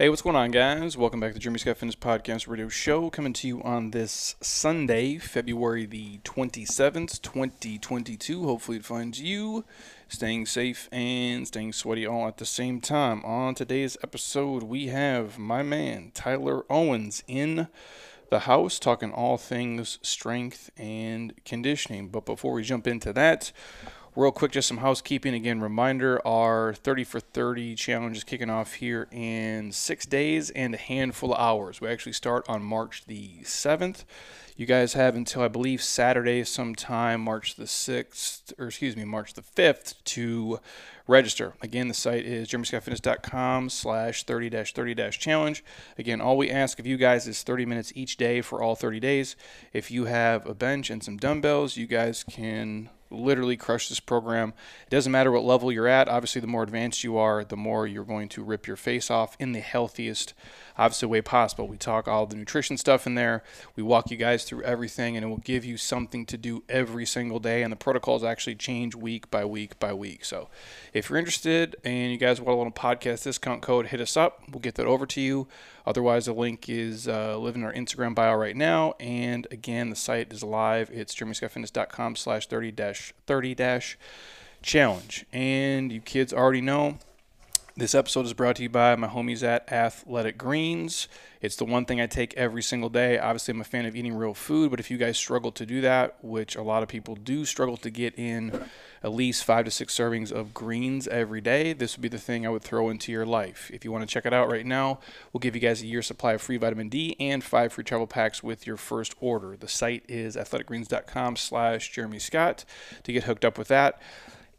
Hey, what's going on, guys? Welcome back to the Jeremy Scott Fitness Podcast Radio Show, coming to you on this Sunday, February the 27th, 2022. Hopefully, it finds you staying safe and staying sweaty all at the same time. On today's episode, we have my man, Tyler Owens, in the house talking all things strength and conditioning. But before we jump into that, Real quick, just some housekeeping. Again, reminder our 30 for 30 challenge is kicking off here in six days and a handful of hours. We actually start on March the 7th. You guys have until I believe Saturday, sometime March the 6th, or excuse me, March the 5th to register. Again, the site is jeremyscottfitness.com slash 30-30-challenge. Again, all we ask of you guys is 30 minutes each day for all 30 days. If you have a bench and some dumbbells, you guys can literally crush this program. It doesn't matter what level you're at. Obviously, the more advanced you are, the more you're going to rip your face off in the healthiest, obviously, way possible. We talk all the nutrition stuff in there. We walk you guys through everything, and it will give you something to do every single day. And the protocols actually change week by week by week. So, if you're interested and you guys want a little podcast discount code, hit us up. We'll get that over to you. Otherwise, the link is uh, live in our Instagram bio right now. And again, the site is live. It's jeremyscottfitness.com slash 30 30 challenge. And you kids already know this episode is brought to you by my homies at Athletic Greens. It's the one thing I take every single day. Obviously, I'm a fan of eating real food, but if you guys struggle to do that, which a lot of people do struggle to get in at least five to six servings of greens every day, this would be the thing I would throw into your life. If you want to check it out right now, we'll give you guys a year supply of free vitamin D and five free travel packs with your first order. The site is athleticgreens.com slash Jeremy Scott to get hooked up with that.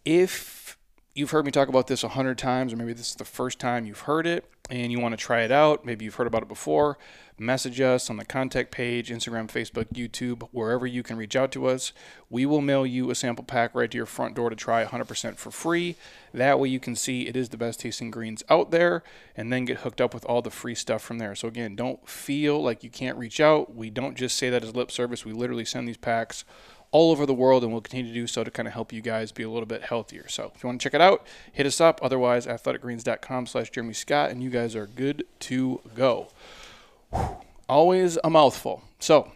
If you've heard me talk about this a hundred times, or maybe this is the first time you've heard it and you want to try it out, maybe you've heard about it before, message us on the contact page, Instagram, Facebook, YouTube, wherever you can reach out to us. We will mail you a sample pack right to your front door to try 100% for free. That way you can see it is the best tasting greens out there and then get hooked up with all the free stuff from there. So, again, don't feel like you can't reach out. We don't just say that as lip service, we literally send these packs all over the world, and we'll continue to do so to kind of help you guys be a little bit healthier. So if you want to check it out, hit us up. Otherwise, athleticgreens.com slash Jeremy Scott, and you guys are good to go. Always a mouthful. So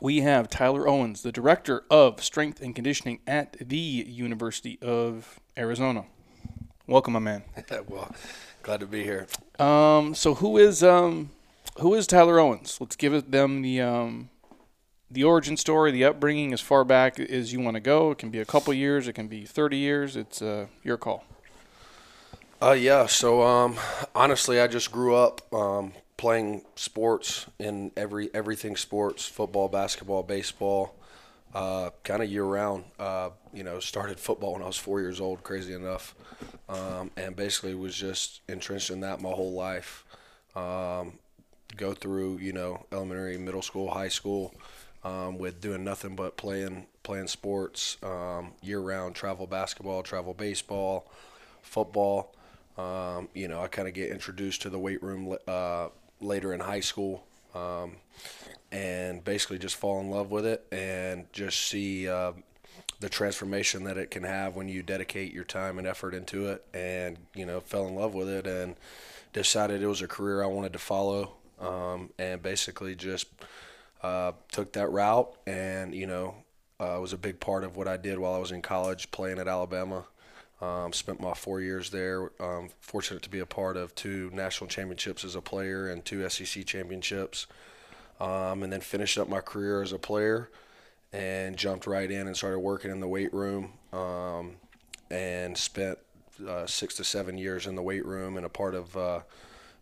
we have Tyler Owens, the director of strength and conditioning at the University of Arizona. Welcome, my man. well, glad to be here. Um, so who is um, who is Tyler Owens? Let's give them the um, the origin story, the upbringing, as far back as you want to go. It can be a couple years, it can be 30 years. It's uh, your call. Uh, yeah. So um, honestly, I just grew up um, playing sports in every everything sports: football, basketball, baseball, uh, kind of year round. Uh, you know, started football when I was four years old. Crazy enough, um, and basically was just entrenched in that my whole life. Um, go through you know elementary, middle school, high school um, with doing nothing but playing playing sports um, year round, travel basketball, travel baseball, football. Um, you know, I kind of get introduced to the weight room uh, later in high school, um, and basically just fall in love with it and just see uh, the transformation that it can have when you dedicate your time and effort into it. And you know, fell in love with it and decided it was a career I wanted to follow, um, and basically just uh, took that route, and you know, uh, was a big part of what I did while I was in college, playing at Alabama. Um, spent my four years there. Um, fortunate to be a part of two national championships as a player and two SEC championships, um, and then finished up my career as a player, and jumped right in and started working in the weight room, um, and spent uh, six to seven years in the weight room and a part of uh,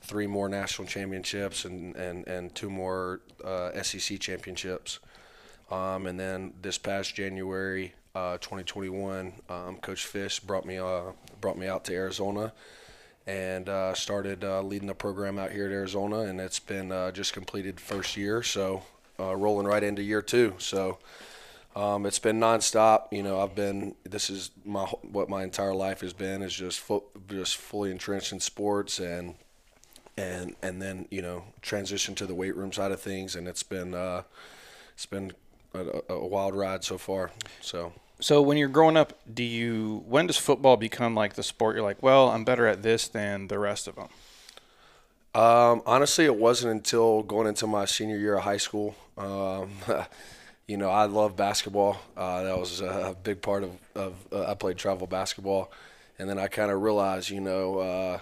three more national championships and, and, and two more uh, SEC championships. Um, and then this past January, uh, 2021, um, Coach Fisch brought me uh, brought me out to Arizona and uh, started uh, leading the program out here at Arizona. And it's been uh, just completed first year, so rolling right into year two. So. Um, it's been nonstop. You know, I've been. This is my what my entire life has been is just fo- just fully entrenched in sports and and and then you know transition to the weight room side of things, and it's been uh, it's been a, a, wild ride so far. So. So when you're growing up, do you when does football become like the sport? You're like, well, I'm better at this than the rest of them. Um, honestly, it wasn't until going into my senior year of high school. Um, you know, I love basketball. Uh, that was a big part of, of uh, I played travel basketball, and then I kind of realized, you know, uh,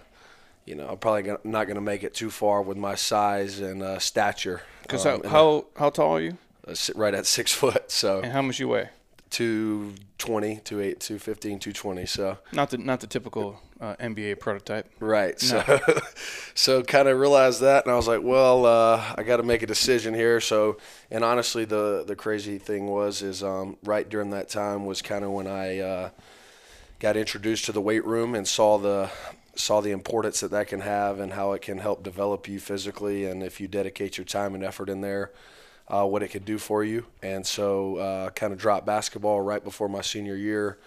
you know, I'm probably gonna, not going to make it too far with my size and uh, stature. Because Um, how, how how tall are you? uh, right at six foot, so And how much you weigh? 220, 28, 215, 220. So Not the not the typical uh, NBA prototype. Right. So, so kind of realized that, and I was like, well, uh, I got to make a decision here. So, and honestly, the the crazy thing was, is um, right during that time was kind of when I uh, got introduced to the weight room and saw the saw the importance that that can have and how it can help develop you physically, and if you dedicate your time and effort in there. Uh, what it could do for you, and so uh, kind of dropped basketball right before my senior year,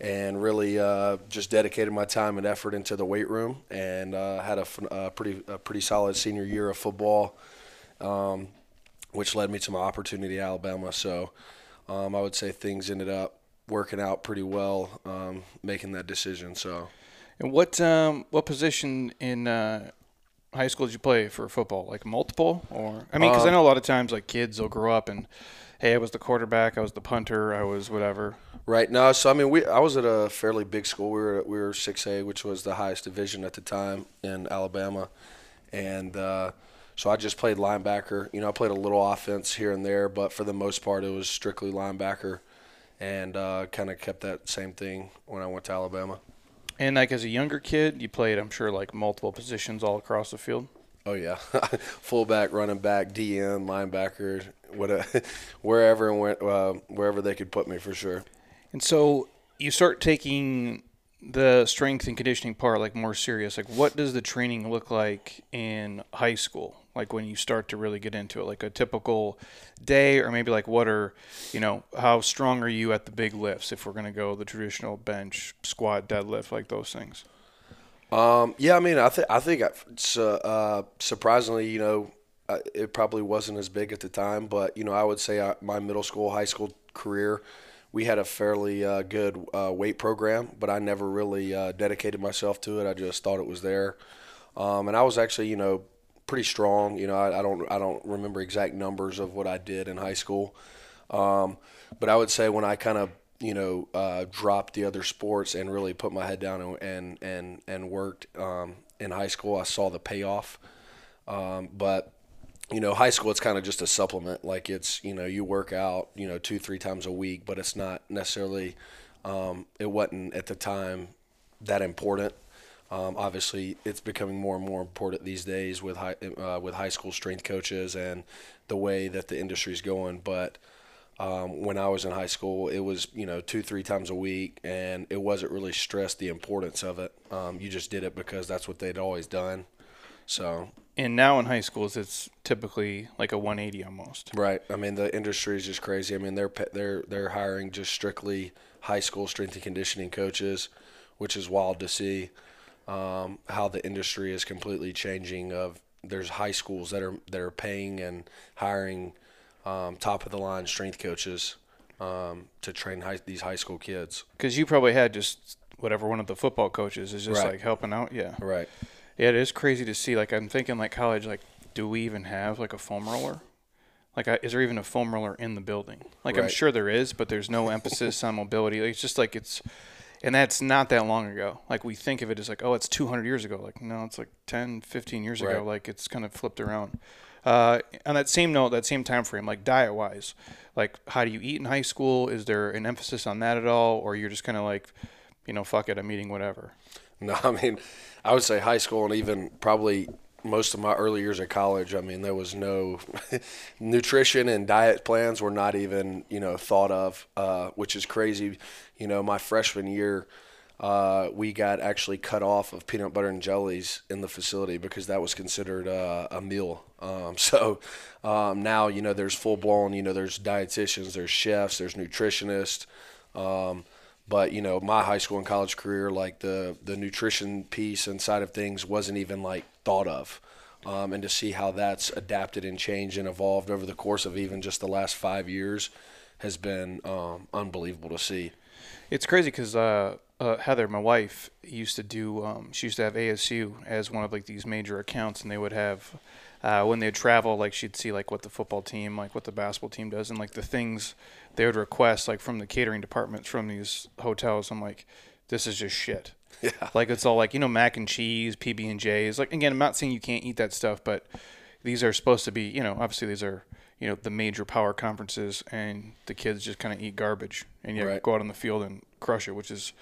and really uh, just dedicated my time and effort into the weight room and uh, had a, a pretty a pretty solid senior year of football, um, which led me to my opportunity at Alabama. So um, I would say things ended up working out pretty well, um, making that decision. So And what um what position in uh, high school did you play for football? Like multiple, or I mean, because I Um, know a lot of times like kids will grow up and, hey, I was the quarterback, I was the punter, I was whatever. right now, so I mean, we I was at a fairly big school. We were we were six A, which was the highest division at the time in Alabama, and. Uh, so I just played linebacker. You know, I played a little offense here and there, but for the most part, it was strictly linebacker, and uh, kind of kept that same thing when I went to Alabama. And like as a younger kid, you played, I'm sure, like multiple positions all across the field. Oh yeah, fullback, running back, DN, linebacker, what, wherever and where, uh, wherever they could put me for sure. And so you start taking the strength and conditioning part like more serious. Like what does the training look like in high school? Like when you start to really get into it, like a typical day, or maybe like what are, you know, how strong are you at the big lifts? If we're gonna go the traditional bench, squat, deadlift, like those things. Um, yeah, I mean, I think I think uh, uh, surprisingly, you know, uh, it probably wasn't as big at the time, but you know, I would say uh, my middle school, high school career, we had a fairly uh, good uh, weight program, but I never really dedicated myself to it. I just thought it was there, um, and I was actually, you know, pretty strong. You know, I, I don't I don't remember exact numbers of what I did in high school, um, but I would say when I kind of you know, uh, dropped the other sports and really put my head down and and and, worked um, in high school. I saw the payoff, um, but you know, high school it's kind of just a supplement. Like it's you know you work out you know two three times a week, but it's not necessarily. Um, it wasn't at the time that important. Um, obviously, it's becoming more and more important these days with high uh, with high school strength coaches and the way that the industry is going. But um, when I was in high school, it was you know two three times a week, and it wasn't really stressed the importance of it. Um, you just did it because that's what they'd always done. So And now in high schools, it's typically like a 180 almost. right, I mean the industry is just crazy. I mean they're they're they're hiring just strictly high school strength and conditioning coaches, which is wild to see. Um, how the industry is completely changing. Of there's high schools that are that are paying and hiring um, top of the line strength coaches um, to train high, these high school kids. Because you probably had just whatever one of the football coaches is just Right. like helping out. Yeah. Right. Yeah, it is crazy to see. Like, I'm thinking, like college. Like, do we even have like a foam roller? Like, I- is there even a foam roller in the building? Like, I'm sure there is, but there's no emphasis on mobility. Like, it's just like it's, and that's not that long ago. Like, we think of it as like, oh, it's 200 years ago. Like, no, it's like 10, 15 years ago. Like, it's kind of flipped around. Uh, on that same note, that same time frame, like diet wise, like how do you eat in high school? Is there an emphasis on that at all, or you're just kind of like, you know, fuck it, I'm eating whatever. No, I mean, I would say high school and even probably most of my early years at college. I mean, there was no nutrition and diet plans were not even you know thought of, uh, which is crazy. You know, my freshman year. Uh, we got actually cut off of peanut butter and jellies in the facility because that was considered uh, a meal. Um, so um, now you know there's full blown you know there's dietitians, there's chefs, there's nutritionists. Um, but you know my high school and college career like the the nutrition piece and side of things wasn't even like thought of um, and to see how that's adapted and changed and evolved over the course of even just the last five years has been um, unbelievable to see It's crazy because uh, uh, Heather, my wife, used to do. Um, she used to have ASU as one of like these major accounts, and they would have uh, when they'd travel, like she'd see like what the football team, like what the basketball team does, and like the things they would request, like from the catering departments from these hotels. I'm like, this is just shit. Yeah. Like it's all like you know mac and cheese, PB and J's. Like again, I'm not saying you can't eat that stuff, but these are supposed to be you know obviously these are you know the major power conferences, and the kids just kind of eat garbage, and you Right. go out on the field and crush it, which is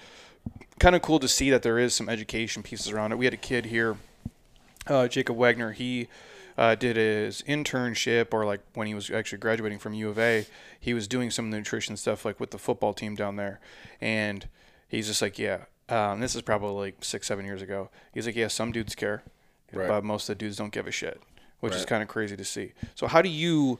kind of cool to see that there is some education pieces around it. We had a kid here, uh, Jacob Wagner. He uh, did his internship, or like when he was actually graduating from U of A, he was doing some of the nutrition stuff, like with the football team down there. And he's just like, yeah, um, this is probably like six, seven years ago. He's like, yeah, some dudes care, Right. but most of the dudes don't give a shit, which is kind of crazy to see. So how do you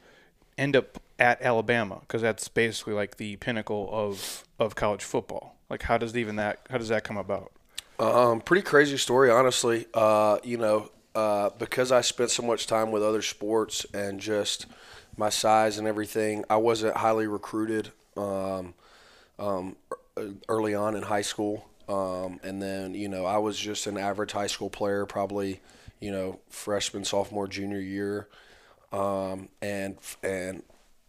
end up at Alabama? Because that's basically like the pinnacle of of college football. Like, how does even that how does that come about? Um, pretty crazy story, honestly. Uh, you know, uh, because I spent so much time with other sports and just my size and everything, I wasn't highly recruited um, um, early on in high school. Um, and then, you know, I was just an average high school player, probably, you know, freshman, sophomore, junior year. Um, and and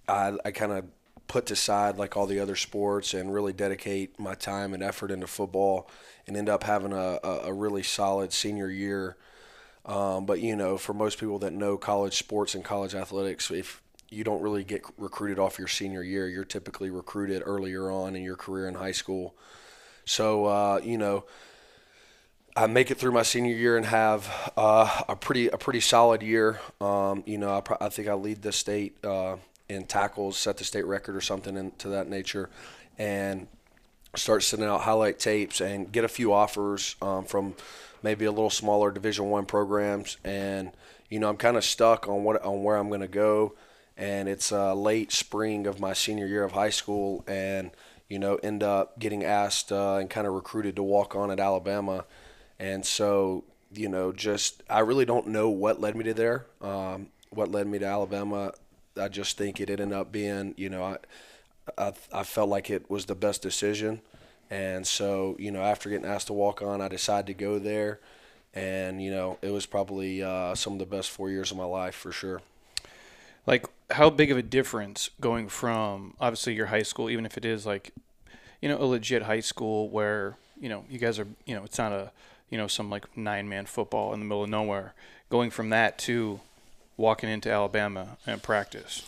I, I kind of put aside like all the other sports and really dedicate my time and effort into football and end up having a, a, a really solid senior year. Um, but you know, for most people that know college sports and college athletics, if you don't really get recruited off your senior year, you're typically recruited earlier on in your career in high school. So uh, you know, I make it through my senior year and have uh, a pretty a pretty solid year. Um, you know, I, pro- I think I lead the state uh, in tackles, set the state record or something in, to that nature, and start sending out highlight tapes and get a few offers um, from maybe a little smaller Division One programs. And you know, I'm kind of stuck on what on where I'm going to go. And it's uh, late spring of my senior year of high school, and you know, end up getting asked uh, and kind of recruited to walk on at Alabama. And so, you know, just I really don't know what led me to there. Um, what led me to Alabama? I just think it ended up being, you know, I, I I felt like it was the best decision. And so, you know, after getting asked to walk on, I decided to go there. And you know, it was probably uh, some of the best four years of my life for sure. like how big of a difference going from obviously your high school even if it is like you know a legit high school where you know you guys are you know it's not a you know some like nine man football in the middle of nowhere going from that to walking into alabama and practice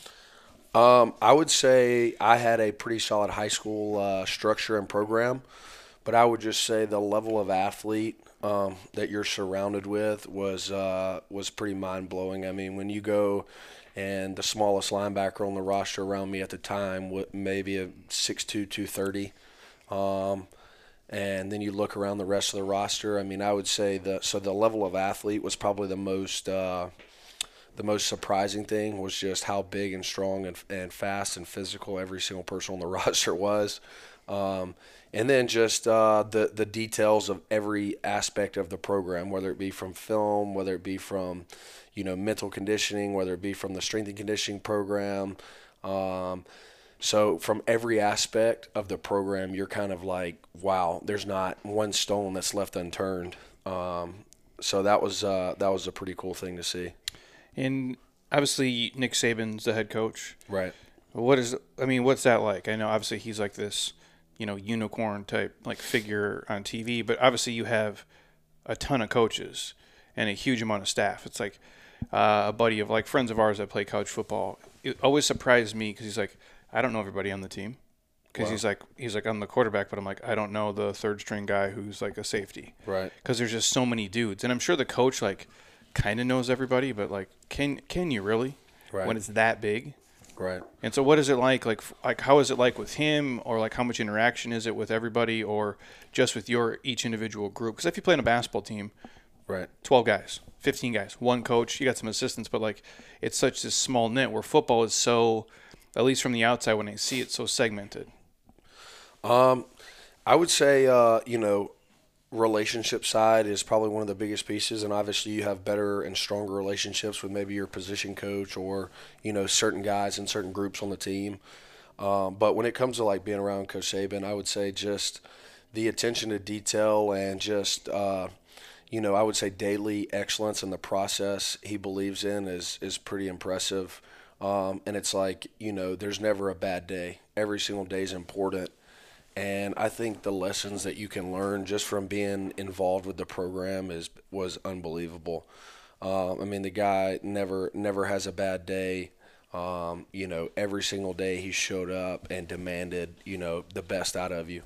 Um, I would say I had a pretty solid high school uh, structure and program, but I would just say the level of athlete um, that you're surrounded with was uh, was pretty mind blowing. I mean, when you go and the smallest linebacker on the roster around me at the time, maybe a 6'2", 230. Um, and then you look around the rest of the roster. I mean, I would say the so the level of athlete was probably the most uh, the most surprising thing was just how big and strong and, and fast and physical every single person on the roster was. Um, and then just uh, the the details of every aspect of the program, whether it be from film, whether it be from, you know, mental conditioning, whether it be from the strength and conditioning program. Um, so from every aspect of the program, you're kind of like, wow, there's not one stone that's left unturned. Um, so that was uh, that was a pretty cool thing to see. and obviously nick saban's the head coach Right. what is i mean what's that like i know obviously he's like this you know unicorn type like figure on tv but obviously you have a ton of coaches and a huge amount of staff it's like uh, a buddy of like friends of ours that play college football it always surprised me because he's like i don't know everybody on the team because Wow. he's like he's like I'm the quarterback but i'm like i don't know the third string guy who's like a safety Right. because there's just so many dudes and i'm sure the coach like kind of knows everybody but like can can you really Right. when it's that big Right. and so, what is it like? Like, like how is it like with him, or like how much interaction is it with everybody, or just with your each individual group? Because if you play in a basketball team, Right. twelve guys, fifteen guys, one coach, you got some assistants, but like it's such this small knit. Where football is so, at least from the outside when I see it, so segmented. Um, I would say, uh, you know, relationship side is probably one of the biggest pieces, and obviously you have better and stronger relationships with maybe your position coach or you know certain guys in certain groups on the team. Um, but when it comes to like being around Coach Saban, I would say just the attention to detail and just uh, you know I would say daily excellence in the process he believes in is is pretty impressive. Um, and it's like you know there's never a bad day. Every single day is important. And I think the lessons that you can learn just from being involved with the program is was unbelievable. Um, I mean, the guy never never has a bad day. Um, you know, every single day he showed up and demanded, you know, the best out of you.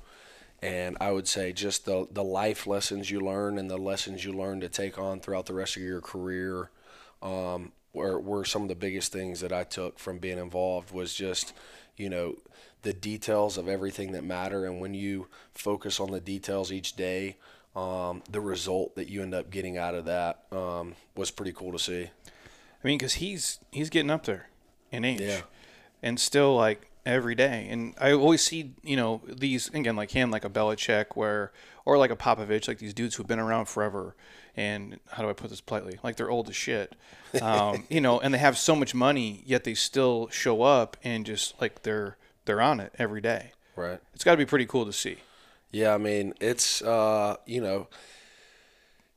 And I would say just the the life lessons you learn and the lessons you learn to take on throughout the rest of your career um, were, were some of the biggest things that I took from being involved was just, you know, the details of everything that matter. And when you focus on the details each day, um, the result that you end up getting out of that um, was pretty cool to see. I mean, because he's he's getting up there in age, Yeah. and still like every day. And I always see you know these again like him, like a Belichick, where or like a Popovich, like these dudes who've been around forever. And how do I put this politely? Like they're old as shit, um, you know, and they have so much money, yet they still show up and just like they're they're on it every day. Right. It's got to be pretty cool to see. Yeah, I mean, it's uh, you know,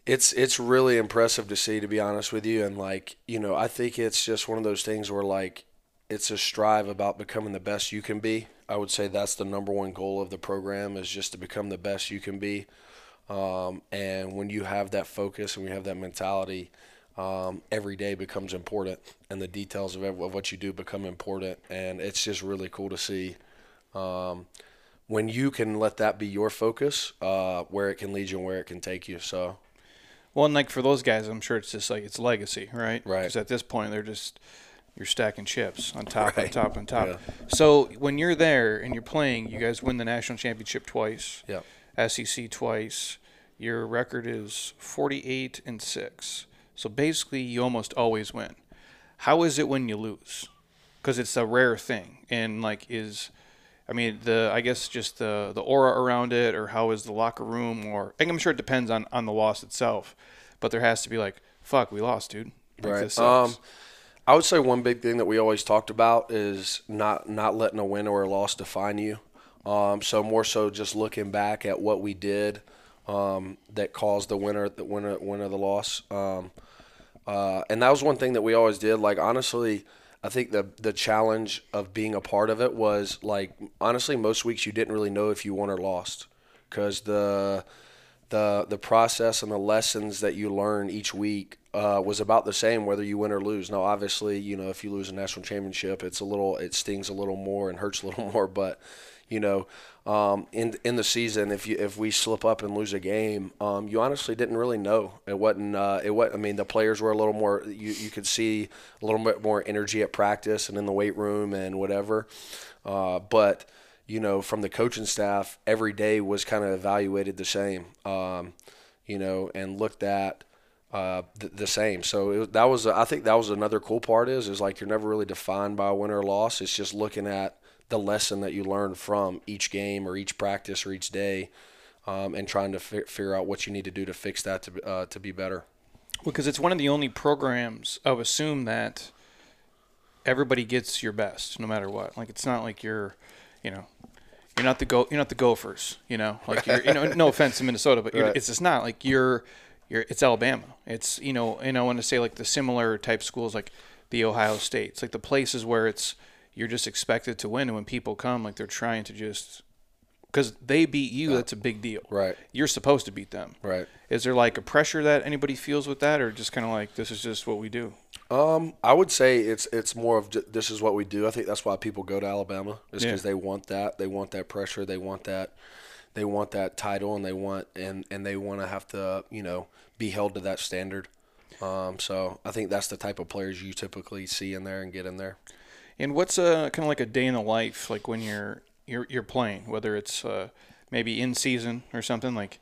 it's it's really impressive to see, to be honest with you, and like you know, I think it's just one of those things where like it's a strive about becoming the best you can be. I would say that's the number one goal of the program is just to become the best you can be. Um, and when you have that focus and we have that mentality, um, every day becomes important, and the details of, of what you do become important, and it's just really cool to see. Um, when you can let that be your focus, uh, where it can lead you and where it can take you. So, Well, and like for those guys, I'm sure it's just like it's legacy, right? Right. Because at this point, they're just you're stacking chips on top, on top, on top. Yeah. So when you're there and you're playing, you guys win the national championship twice, yeah, SEC twice. Your record is 48 and six. So basically, you almost always win. How is it when you lose? Because it's a rare thing, and like is. I mean, the I guess just the the aura around it, or how is the locker room, or and I'm sure it depends on on the loss itself, but there has to be like, fuck, we lost, dude. Like, right. Um, I would say one big thing that we always talked about is not not letting a win or a loss define you. Um, so more so just looking back at what we did um, that caused the winner, the winner, winner, the loss. Um, uh, and that was one thing that we always did. Like honestly, I think the the challenge of being a part of it was like honestly, most weeks you didn't really know if you won or lost because the the the process and the lessons that you learn each week uh, was about the same whether you win or lose. Now, obviously, you know if you lose a national championship, it's a little it stings a little more and hurts a little more. But you know, um, in in the season, if you if we slip up and lose a game, um, you honestly didn't really know. It wasn't. Uh, it what I mean, the players were a little more. You you could see a little bit more energy at practice and in the weight room and whatever. Uh, but you know, from the coaching staff, every day was kind of evaluated the same, um, you know, and looked at uh, the, the same. So it, that was, I think that was another cool part is, is like you're never really defined by a win or loss. It's just looking at the lesson that you learn from each game or each practice or each day, um, and trying to fi- figure out what you need to do to fix that to, uh, to be better. because it's one of the only programs I would assume that everybody gets your best no matter what. Like it's not like you're, you know, you're not the go you're not the Gophers, you know. Like you're, you know, no offense to Minnesota, but you're, Right. it's just not like you're you're it's Alabama. It's you know, and I want to say like the similar type schools like the Ohio States, like the places where it's you're just expected to win and when people come like they're trying to just because they beat you, that's a big deal. Right. You're supposed to beat them. Right. Is there like a pressure that anybody feels with that, or just kind of like this is just what we do? Um, I would say it's it's more of this is what we do. I think that's why people go to Alabama is Yeah. because they want that. They want that pressure. They want that. They want that title, and they want and and they want to have to you know be held to that standard. Um, so I think that's the type of players you typically see in there and get in there. And what's a kind of like a day in the life, like when you're you're you're playing, whether it's uh, maybe in season or something like,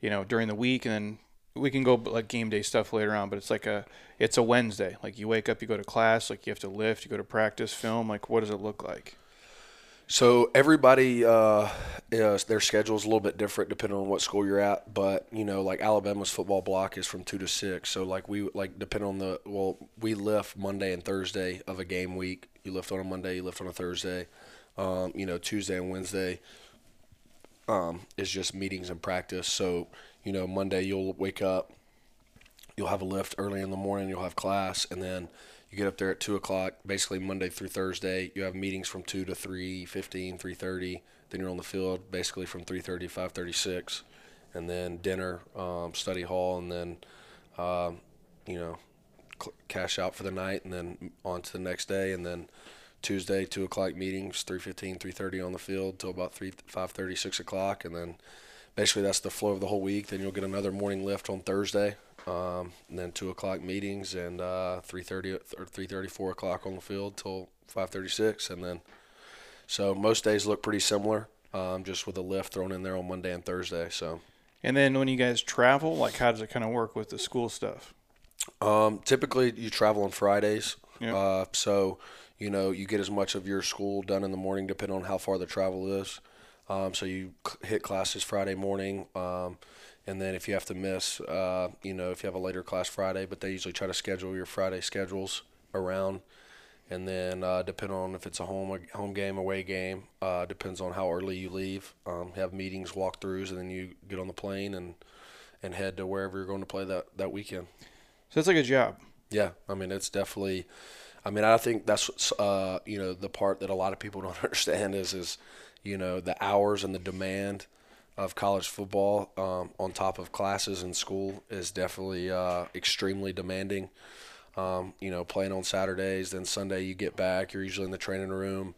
you know, during the week, and then we can go like game day stuff later on. But it's like a it's a Wednesday. Like you wake up, you go to class, like you have to lift, you go to practice, film. Like what does it look like? So everybody, uh, is, their schedule is a little bit different depending on what school you're at. But you know, like Alabama's football block is from two to six. So like we like depending on the well, we lift Monday and Thursday of a game week. You lift on a Monday, you lift on a Thursday. Um, you know, Tuesday and Wednesday um, is just meetings and practice. So, you know, Monday you'll wake up, you'll have a lift early in the morning, you'll have class, and then you get up there at two o'clock. Basically, Monday through Thursday, you have meetings from two to three fifteen, three thirty. Then you're on the field basically from three thirty to five thirty six, and then dinner, um, study hall, and then, um, you know, cash out for the night, and then on to the next day, and then Tuesday, two o'clock meetings, 3.15, 3.30 on the field till about 3, 5.30, 6 o'clock. And then basically that's the flow of the whole week. Then you'll get another morning lift on Thursday. Um, and then 2 o'clock meetings and uh, 3.30 or 3.30, 4 o'clock on the field till 5.36. And then so most days look pretty similar, um, just with a lift thrown in there on Monday and Thursday. So And then when you guys travel, like how does it kind of work with the school stuff? Um, typically, you travel on Fridays. Yeah. Uh, so, you know, you get as much of your school done in the morning, depending on how far the travel is. Um, so you c- hit classes Friday morning, um, and then if you have to miss, uh, you know, if you have a later class Friday, but they usually try to schedule your Friday schedules around. And then uh, depending on if it's a home home game, away game, uh, depends on how early you leave. Um, have meetings, walkthroughs, and then you get on the plane and and head to wherever you're going to play that, that weekend. So it's like a job. Yeah, I mean it's definitely. I mean I think that's uh, you know the part that a lot of people don't understand is is you know the hours and the demand of college football um, on top of classes in school is definitely uh, extremely demanding. Um, you know, playing on Saturdays, then Sunday you get back. You're usually in the training room.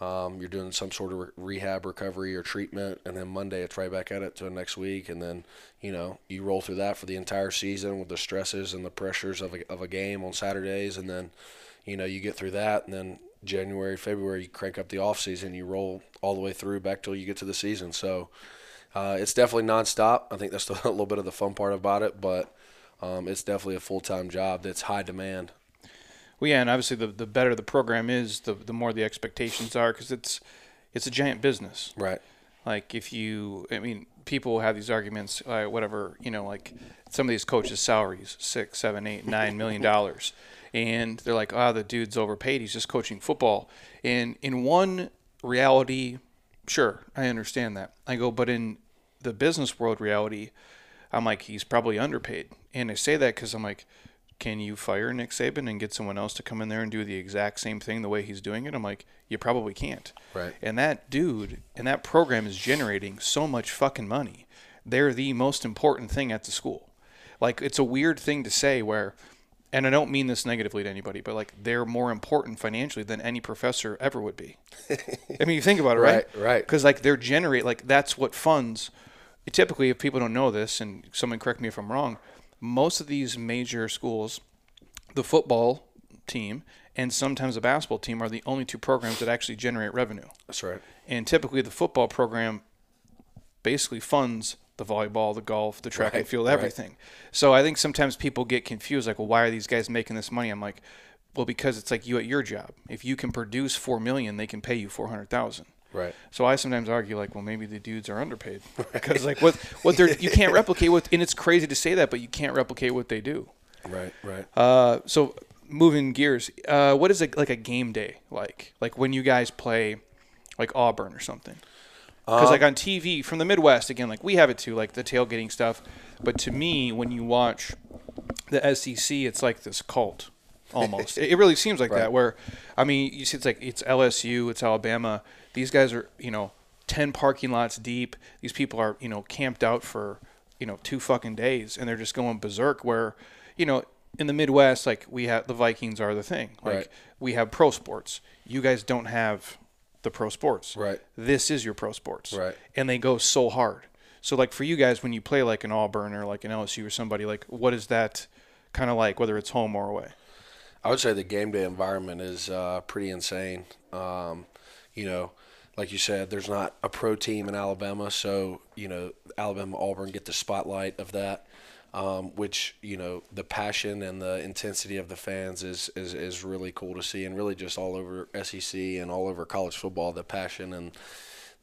Um, you're doing some sort of re- rehab, recovery, or treatment, and then Monday it's right back at it to the next week, and then you know you roll through that for the entire season with the stresses and the pressures of a, of a game on Saturdays, and then you know you get through that, and then January, February you crank up the off season, you roll all the way through back till you get to the season. So uh, it's definitely nonstop. I think that's the, a little bit of the fun part about it, but um, it's definitely a full time job that's high demand. Well, yeah, and obviously the the better the program is, the the more the expectations are, because it's it's a giant business. Right. Like if you, I mean, people have these arguments, uh, whatever, you know, like some of these coaches' salaries six, seven, eight, nine million dollars, and they're like, ah, oh, the dude's overpaid. He's just coaching football. And in one reality, sure, I understand that. I go, but in the business world reality, I'm like, he's probably underpaid. And I say that because I'm like, can you fire Nick Saban and get someone else to come in there and do the exact same thing the way he's doing it? I'm like, you probably can't. Right. And that dude and that program is generating so much fucking money. They're the most important thing at the school. Like, it's a weird thing to say where, and I don't mean this negatively to anybody, but like they're more important financially than any professor ever would be. I mean, you think about it, right? Right, right. Because like they're generate like that's what funds. Typically, if people don't know this, and someone correct me if I'm wrong, most of these major schools, the football team and sometimes the basketball team are the only two programs that actually generate revenue. That's right. And typically, the football program basically funds the volleyball, the golf, the track and Right, field, right. everything. So I think sometimes people get confused, like, well, why are these guys making this money? I'm like, well, because it's like you at your job. If you can produce four million, they can pay you four hundred thousand. Right. So I sometimes argue like, well, maybe the dudes are underpaid because like what what they're you can't replicate what and it's crazy to say that, but you can't replicate what they do. Right. Right. Uh, so moving gears, uh, what is it like a game day like? Like when you guys play like Auburn or something? Because uh-huh. like on TV from the Midwest again, like we have it too, like the tailgating stuff. But to me, when you watch the SEC, it's like this cult almost. it, it really seems like Right. that. Where I mean, you see, it's like it's LSU, it's Alabama. These guys are you know ten parking lots deep. These people are you know camped out for you know two fucking days, and they're just going berserk. Where you know in the Midwest, like we have the Vikings are the thing. Like Right. we have pro sports. You guys don't have the pro sports. Right. This is your pro sports. Right. And they go so hard. So like for you guys, when you play like an Auburn or like an LSU or somebody, like what is that kind of like, whether it's home or away? I would say the game day environment is uh, pretty insane. Um, you know, like you said, there's not a pro team in Alabama, so you know Alabama Auburn get the spotlight of that, um, which you know the passion and the intensity of the fans is, is is really cool to see, and really just all over SEC and all over college football, the passion and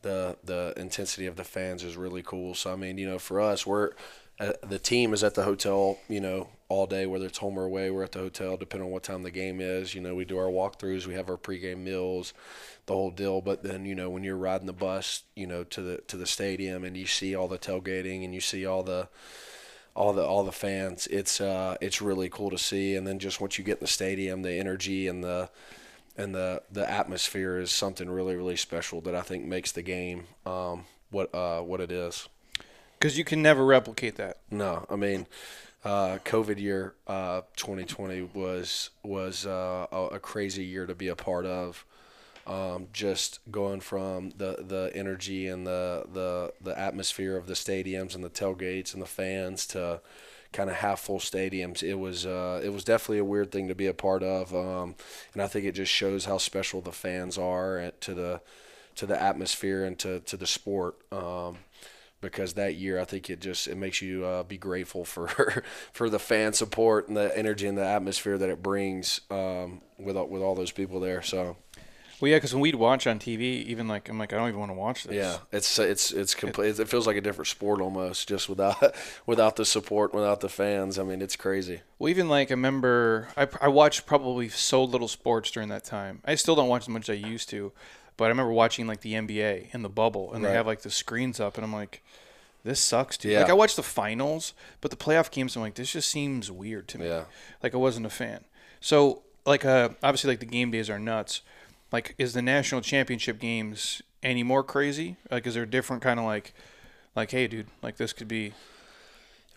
the the intensity of the fans is really cool. So I mean, you know, for us, we're uh, the team is at the hotel, you know, all day, whether it's home or away. We're at the hotel, depending on what time the game is. You know, we do our walkthroughs, we have our pregame meals, the whole deal. But then, you know, when you're riding the bus, you know, to the to the stadium and you see all the tailgating and you see all the all the all the fans, it's uh, it's really cool to see. And then just once you get in the stadium, the energy and the and the the atmosphere is something really really special that I think makes the game um, what uh, what it is. Because you can never replicate that. No, I mean, uh, COVID year uh, 2020 was was uh, a, a, crazy year to be a part of. Um, just going from the, the energy and the, the the atmosphere of the stadiums and the tailgates and the fans to kind of half full stadiums. It was uh, it was definitely a weird thing to be a part of, um, and I think it just shows how special the fans are to the to the atmosphere and to, to the sport. Um, because that year, I think it just it makes you uh, be grateful for for the fan support and the energy and the atmosphere that it brings um, with with all those people there. So. Well, yeah, because when we'd watch on TV, even like I'm like I don't even want to watch this. Yeah, it's it's it's complete. It feels like a different sport almost, just without without the support, without the fans. I mean, it's crazy. Well, even like I remember, I I watched probably so little sports during that time. I still don't watch as much as I used to, but I remember watching like the NBA in the bubble, and right. they have like the screens up, and I'm like, this sucks, dude. Yeah. Like I watched the finals, but the playoff games, I'm like, this just seems weird to me. Yeah. Like I wasn't a fan. So like uh, obviously like the game days are nuts. Like is the national championship games any more crazy? Like is there a different kind of like, like hey, dude, like this could be.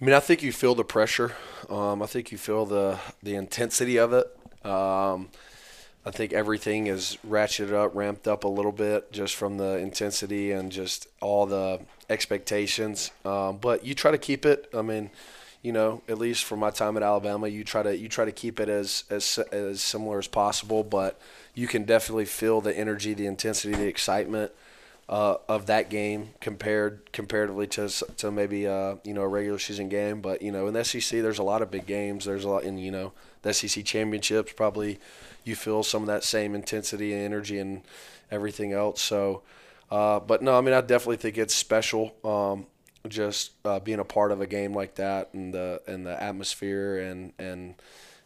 I mean, I think you feel the pressure. Um, I think you feel the the intensity of it. Um, I think everything is ratcheted up, ramped up a little bit just from the intensity and just all the expectations. Um, but you try to keep it. I mean, you know, at least for my time at Alabama, you try to you try to keep it as as as similar as possible. But you can definitely feel the energy, the intensity, the excitement. Uh, of that game compared comparatively to to maybe uh, you know a regular season game. But you know in the SEC, there's a lot of big games. There's a lot in you know the SEC championships probably you feel some of that same intensity and energy and everything else. So, uh, but no, I mean, I definitely think it's special. Um, just uh, being a part of a game like that and the and the atmosphere and and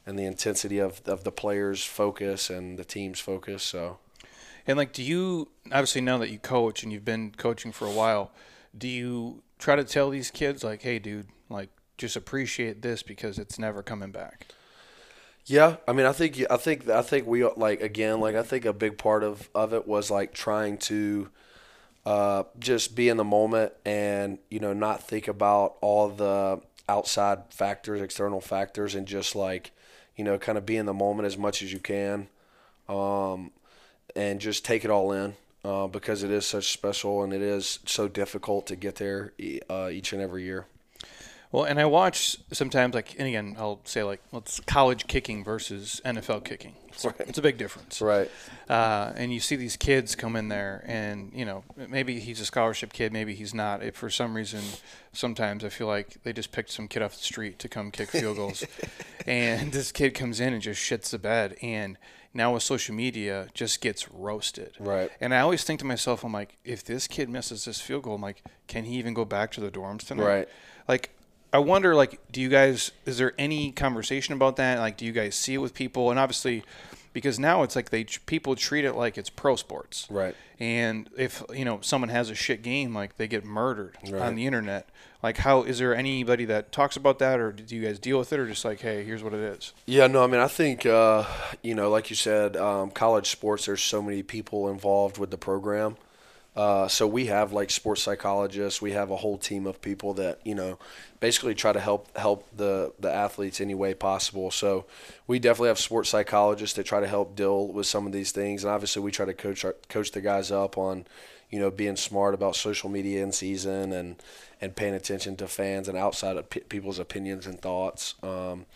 and the intensity of, of the players' focus and the team's focus. So, and like, do you obviously now that you coach and you've been coaching for a while, do you try to tell these kids like, hey, dude, like, just appreciate this because it's never coming back? Yeah, I mean, I think I think I think we like again, like I think a big part of of it was like trying to uh, just be in the moment and you know not think about all the outside factors, external factors, and just like you know kind of be in the moment as much as you can, um, and just take it all in. Uh, because it is such special and it is so difficult to get there uh, each and every year. Well, and I watch sometimes, like, and again, I'll say, like, well, it's college kicking versus NFL kicking. It's, right. it's a big difference. Right. Uh, and you see these kids come in there, and, you know, maybe he's a scholarship kid, maybe he's not. If for some reason, sometimes I feel like they just picked some kid off the street to come kick field goals. and this kid comes in and just shits the bed. And now with social media, just gets roasted. Right. And I always think to myself, I'm like, if this kid misses this field goal, I'm like, can he even go back to the dorms tonight? Right. Like, I wonder, like, do you guys? Is there any conversation about that? Like, do you guys see it with people? And obviously, because now it's like they people treat it like it's pro sports, right? And if you know someone has a shit game, like they get murdered right. on the internet. Like, how is there anybody that talks about that, or do you guys deal with it, or just like, hey, here's what it is? Yeah, no, I mean, I think uh, you know, like you said, um, college sports. There's so many people involved with the program. Uh, so we have like sports psychologists. We have a whole team of people that you know basically try to help help the the athletes any way possible. So we definitely have sports psychologists that try to help deal with some of these things, and obviously we try to coach our, coach the guys up on you know being smart about social media in season and and paying attention to fans and outside of p- people's opinions and thoughts. Um,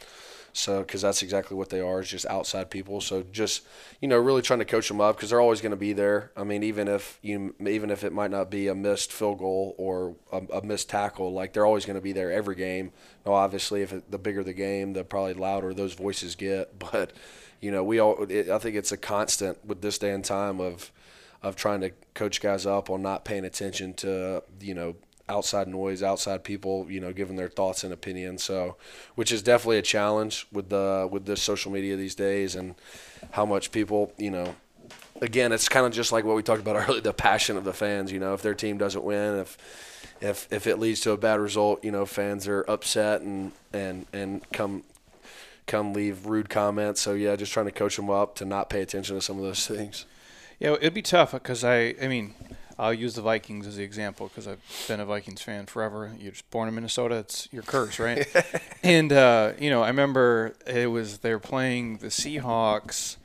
so, because that's exactly what they are, is just outside people. So, just you know, really trying to coach them up because they're always going to be there. I mean, even if you, even if it might not be a missed field goal or a, a missed tackle, like they're always going to be there every game. Now, obviously, if it, the bigger the game, the probably louder those voices get. But you know, we all, it, I think it's a constant with this day and time of of trying to coach guys up on not paying attention to you know outside noise, outside people, you know, giving their thoughts and opinions. So, which is definitely a challenge with the with the social media these days and how much people, you know, again, it's kind of just like what we talked about earlier, the passion of the fans. You know, if their team doesn't win, if if if it leads to a bad result, you know, fans are upset and and and come come leave rude comments. So yeah, just trying to coach them up to not pay attention to some of those things. Yeah, it'd be tough because I, I mean, I'll use the Vikings as the example because I've been a Vikings fan forever. You're just born in Minnesota; it's your curse, right? and uh, you know, I remember it was they were playing the Seahawks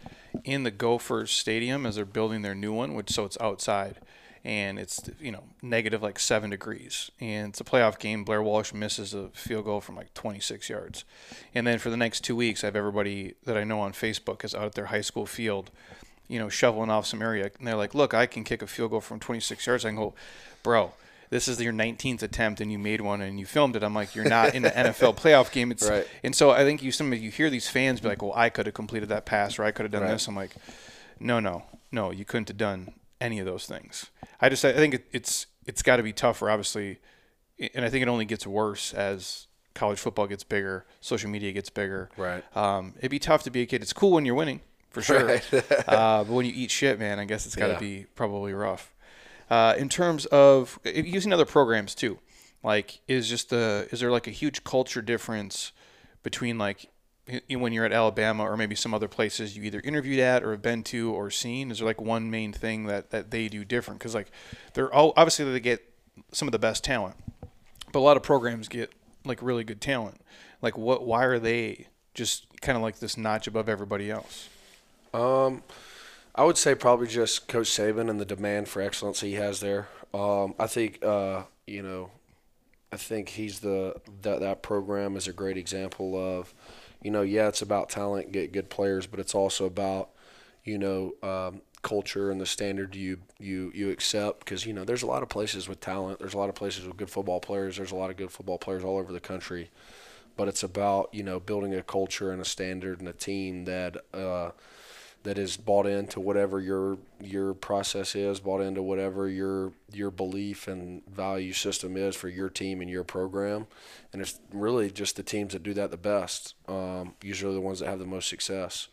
in the Gophers Stadium as they're building their new one, which so it's outside, and it's you know negative like seven degrees, and it's a playoff game. Blair Walsh misses a field goal from like 26 yards, and then for the next two weeks, I have everybody that I know on Facebook is out at their high school field you know, shoveling off some area. And they're like, look, I can kick a field goal from 26 yards. I can go, bro, this is your 19th attempt and you made one and you filmed it. I'm like, you're not in the NFL playoff game. It's, right. And so I think you some you hear these fans be like, well, I could have completed that pass or I could have done right. this. I'm like, no, no, no, you couldn't have done any of those things. I just I think it, it's it's got to be tougher, obviously, and I think it only gets worse as college football gets bigger, social media gets bigger. Right. Um, it'd be tough to be a kid. It's cool when you're winning for sure. Right. uh, but when you eat shit, man, I guess it's got to yeah. be probably rough. Uh, in terms of using other programs too, like is just the is there like a huge culture difference between like when you're at Alabama or maybe some other places you either interviewed at or have been to or seen? Is there like one main thing that that they do different? Because like they're all obviously they get some of the best talent, but a lot of programs get like really good talent. Like what? Why are they just kind of like this notch above everybody else? Um, I would say probably just Coach Saban and the demand for excellence he has there. Um, I think uh, you know, I think he's the that that program is a great example of, you know, yeah, it's about talent, get good players, but it's also about, you know, um, culture and the standard you you you accept because you know there's a lot of places with talent, there's a lot of places with good football players, there's a lot of good football players all over the country, but it's about you know building a culture and a standard and a team that. Uh, that is bought into whatever your your process is, bought into whatever your your belief and value system is for your team and your program, and it's really just the teams that do that the best. Um, usually the ones that have the most success.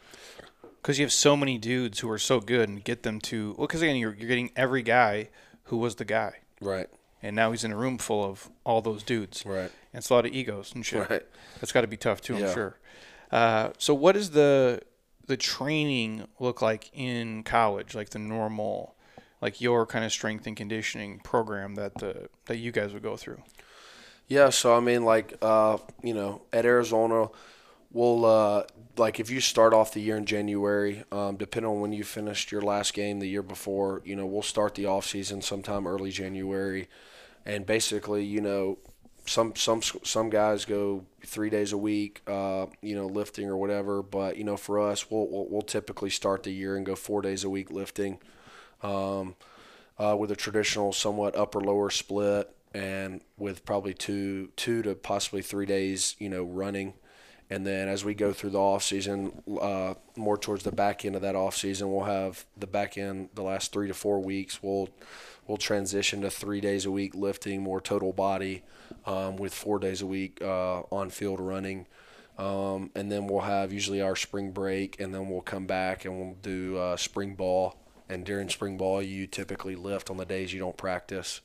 Because you have so many dudes who are so good and get them to well, because again you're you're getting every guy who was the guy. Right. And now he's in a room full of all those dudes. Right. And it's a lot of egos and shit. Right. That's got to be tough too, I'm sure. Uh, so what is the the training look like in college, like the normal, like your kind of strength and conditioning program that the that you guys would go through? Yeah, so I mean, like uh, you know, at Arizona, we'll uh, like if you start off the year in January, um, depending on when you finished your last game the year before, you know, we'll start the off season sometime early January, and basically, you know, some some some guys go three days a week, uh, you know, lifting or whatever. But you know, for us, we'll, we'll, we'll typically start the year and go four days a week lifting, um, uh, with a traditional somewhat upper lower split, and with probably two two to possibly three days, you know, running. And then as we go through the off season, uh, more towards the back end of that off season, we'll have the back end the last three to four weeks. We'll we'll transition to three days a week lifting, more total body um, with four days a week uh, on field running. Um, and then we'll have usually our spring break, and then we'll come back and we'll do uh, spring ball. And during spring ball, you typically lift on the days you don't practice.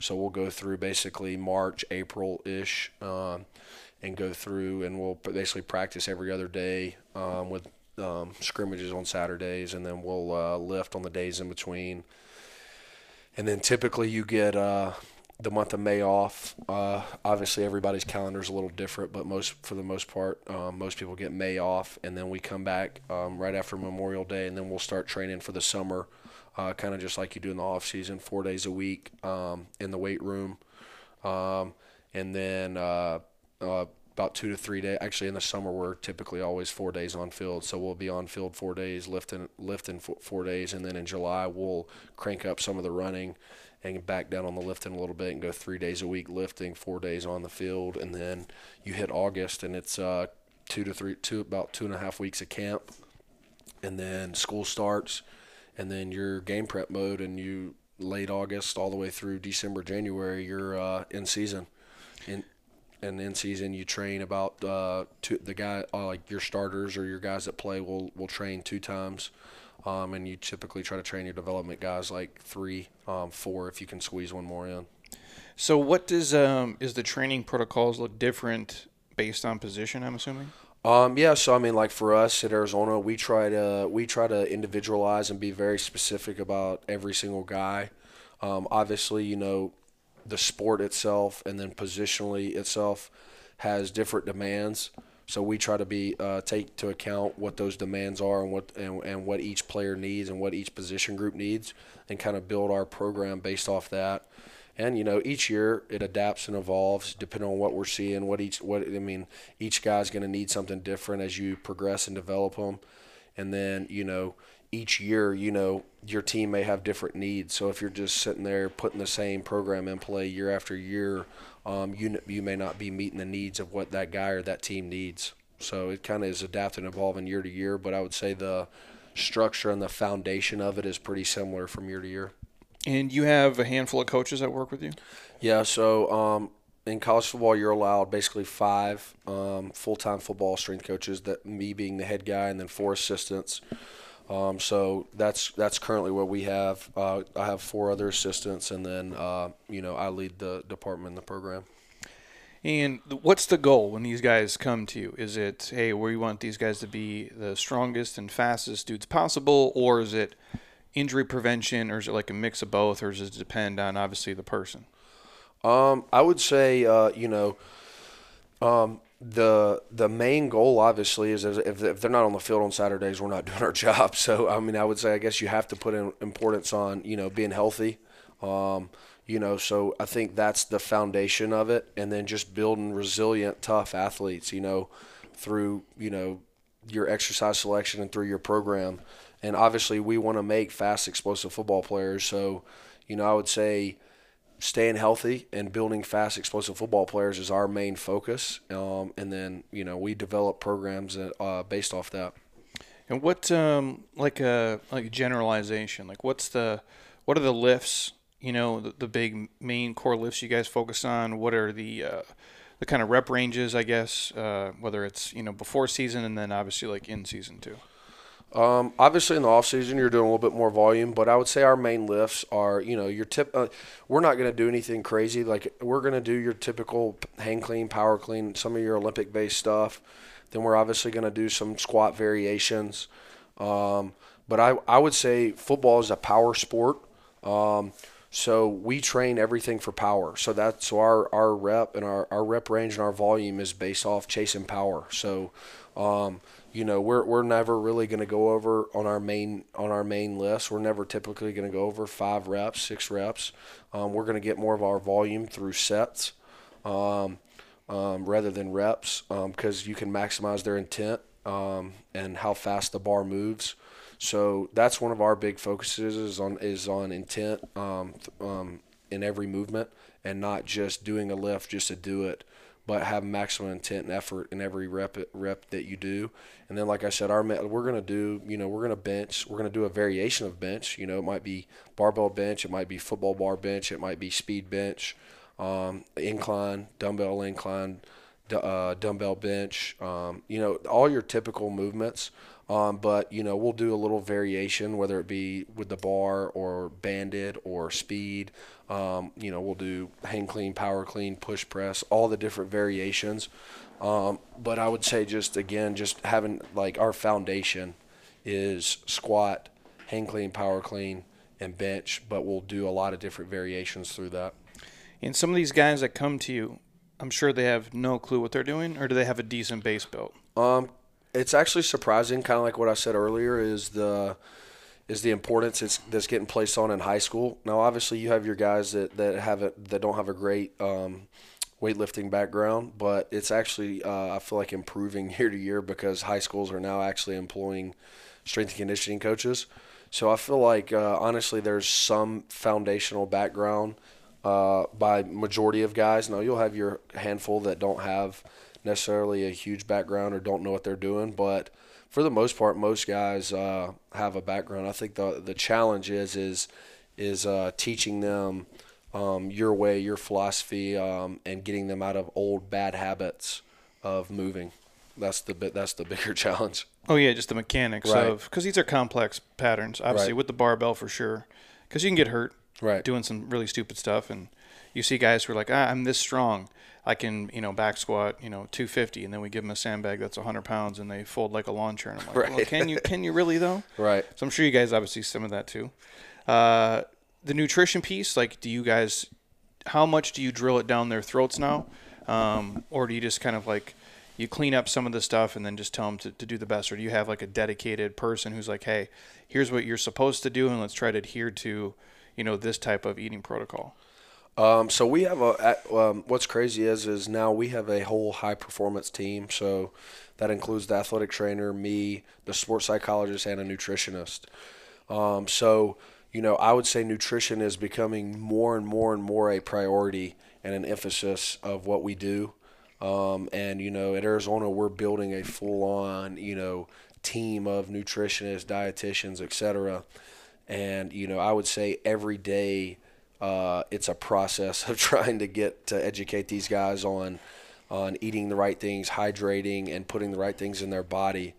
So we'll go through basically March, April ish, um, and go through, and we'll basically practice every other day um, with um, scrimmages on Saturdays, and then we'll uh, lift on the days in between. And then typically you get uh, the month of May off. Uh, obviously, everybody's calendar is a little different, but most for the most part, um, most people get May off, and then we come back um, right after Memorial Day, and then we'll start training for the summer, uh, kind of just like you do in the off season, four days a week um, in the weight room, um, and then uh, uh, about two to three days. Actually, in the summer, we're typically always four days on field, so we'll be on field four days, lifting lifting four days, and then in July we'll crank up some of the running and back down on the lifting a little bit and go three days a week lifting, four days on the field, and then you hit August and it's uh, two to three, two about two and a half weeks of camp, and then school starts, and then your game prep mode, and you late August all the way through December, January, you're uh, in season. In and in season, you train about uh, two, the guy uh, like your starters or your guys that play will will train two times. Um, and you typically try to train your development guys like three, um, four if you can squeeze one more in. So, what does um, is the training protocols look different based on position? I'm assuming. Um, yeah, so I mean, like for us at Arizona, we try to we try to individualize and be very specific about every single guy. Um, obviously, you know, the sport itself and then positionally itself has different demands. So we try to be uh, take to account what those demands are and what and, and what each player needs and what each position group needs, and kind of build our program based off that. And you know, each year it adapts and evolves depending on what we're seeing. What each what I mean, each guy's going to need something different as you progress and develop them. And then you know, each year, you know, your team may have different needs. So if you're just sitting there putting the same program in play year after year, um, you you may not be meeting the needs of what that guy or that team needs. So it kind of is adapting and evolving year to year. But I would say the structure and the foundation of it is pretty similar from year to year. And you have a handful of coaches that work with you. Yeah. So um, in college football, you're allowed basically five um, full-time football strength coaches. That me being the head guy, and then four assistants. Um, so that's that's currently what we have. Uh, I have four other assistants, and then uh, you know I lead the department in the program. And what's the goal when these guys come to you? Is it hey, we want these guys to be the strongest and fastest dudes possible, or is it injury prevention, or is it like a mix of both, or does it depend on obviously the person? Um, I would say uh, you know. Um, the the main goal obviously is if, if they're not on the field on Saturdays, we're not doing our job. So I mean, I would say I guess you have to put in importance on you know being healthy. Um, you know, so I think that's the foundation of it, and then just building resilient, tough athletes. You know, through you know your exercise selection and through your program, and obviously we want to make fast, explosive football players. So, you know, I would say staying healthy and building fast, explosive football players is our main focus. Um, and then you know we develop programs that, uh, based off that. And what um, like a like generalization? Like what's the what are the lifts? You know the, the big main core lifts you guys focus on. What are the uh, the kind of rep ranges? I guess uh, whether it's you know before season and then obviously like in season too. Um, obviously, in the off season, you're doing a little bit more volume, but I would say our main lifts are, you know, your tip. Uh, we're not going to do anything crazy. Like we're going to do your typical hang clean, power clean, some of your Olympic based stuff. Then we're obviously going to do some squat variations. Um, but I, I would say football is a power sport. Um, so we train everything for power. So that's so our, our rep and our, our rep range and our volume is based off chasing power. So um, you know we're we're never really going to go over on our main on our main list. We're never typically going to go over five reps, six reps. Um, we're going to get more of our volume through sets um, um, rather than reps because um, you can maximize their intent um, and how fast the bar moves. So that's one of our big focuses is on is on intent um, in every movement and not just doing a lift just to do it but have maximum intent and effort in every rep rep that you do. And then, like I said, our we're gonna do, you know, we're gonna bench. We're gonna do a variation of bench. You know, it might be barbell bench, it might be football bar bench, it might be speed bench, um, incline, dumbbell incline, uh, dumbbell bench. Um, you know, all your typical movements. Um, but you know, we'll do a little variation, whether it be with the bar or banded or speed. Um, you know, we'll do hang clean, power clean, push press, all the different variations. Um, but I would say just again, just having like our foundation is squat, hang clean, power clean, and bench. But we'll do a lot of different variations through that. And some of these guys that come to you, I'm sure they have no clue what they're doing, or do they have a decent base built? Um, it's actually surprising, kind of like what I said earlier, is the is the importance that's getting placed on in high school. Now, obviously, you have your guys that that have it that don't have a great um, weightlifting background, but it's actually uh, I feel like improving year to year because high schools are now actually employing strength and conditioning coaches. So I feel like uh, honestly, there's some foundational background uh, by majority of guys. Now you'll have your handful that don't have necessarily a huge background or don't know what they're doing, but for the most part, most guys uh, have a background. I think the the challenge is is is uh, teaching them um, your way, your philosophy, um, and getting them out of old bad habits of moving. That's the bit. That's the bigger challenge. Oh yeah, just the mechanics Right. of because these are complex patterns. Obviously, Right. with the barbell for sure, because you can get hurt Right. doing some really stupid stuff, and you see guys who are like, ah, I'm this strong, I can you know back squat you know 250, and then we give them a sandbag that's 100 pounds, and they fold like a lawn chair. And I'm like, well, can you can you really though? Right. So I'm sure you guys obviously see some of that too. Uh, the nutrition piece, like, do you guys, how much do you drill it down their throats now, um, or do you just kind of like you clean up some of the stuff and then just tell them to, to do the best, or do you have like a dedicated person who's like, hey, here's what you're supposed to do, and let's try to adhere to, you know, this type of eating protocol. Um, so we have a. Um, what's crazy is is now we have a whole high performance team. So that includes the athletic trainer, me, the sports psychologist, and a nutritionist. Um, so you know, I would say nutrition is becoming more and more and more a priority and an emphasis of what we do. Um, and you know, at Arizona, we're building a full-on, you know, team of nutritionists, dietitians, etc. And you know, I would say every day, uh, it's a process of trying to get to educate these guys on on eating the right things, hydrating, and putting the right things in their body.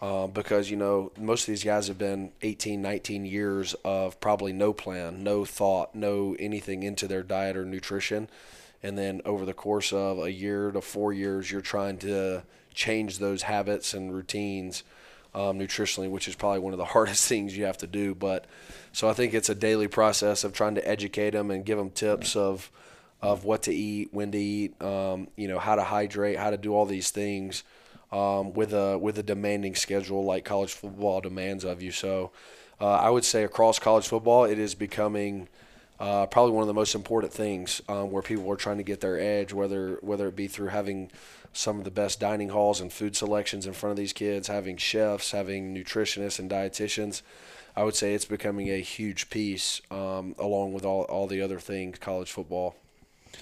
Uh, because you know most of these guys have been 18 19 years of probably no plan no thought no anything into their diet or nutrition and then over the course of a year to four years you're trying to change those habits and routines um, nutritionally which is probably one of the hardest things you have to do but so i think it's a daily process of trying to educate them and give them tips of of what to eat when to eat um, you know how to hydrate how to do all these things um, with a with a demanding schedule like college football demands of you. So uh, I would say across college football, it is becoming uh, probably one of the most important things um, where people are trying to get their edge, whether whether it be through having some of the best dining halls and food selections in front of these kids, having chefs, having nutritionists and dietitians. I would say it's becoming a huge piece um, along with all, all the other things college football.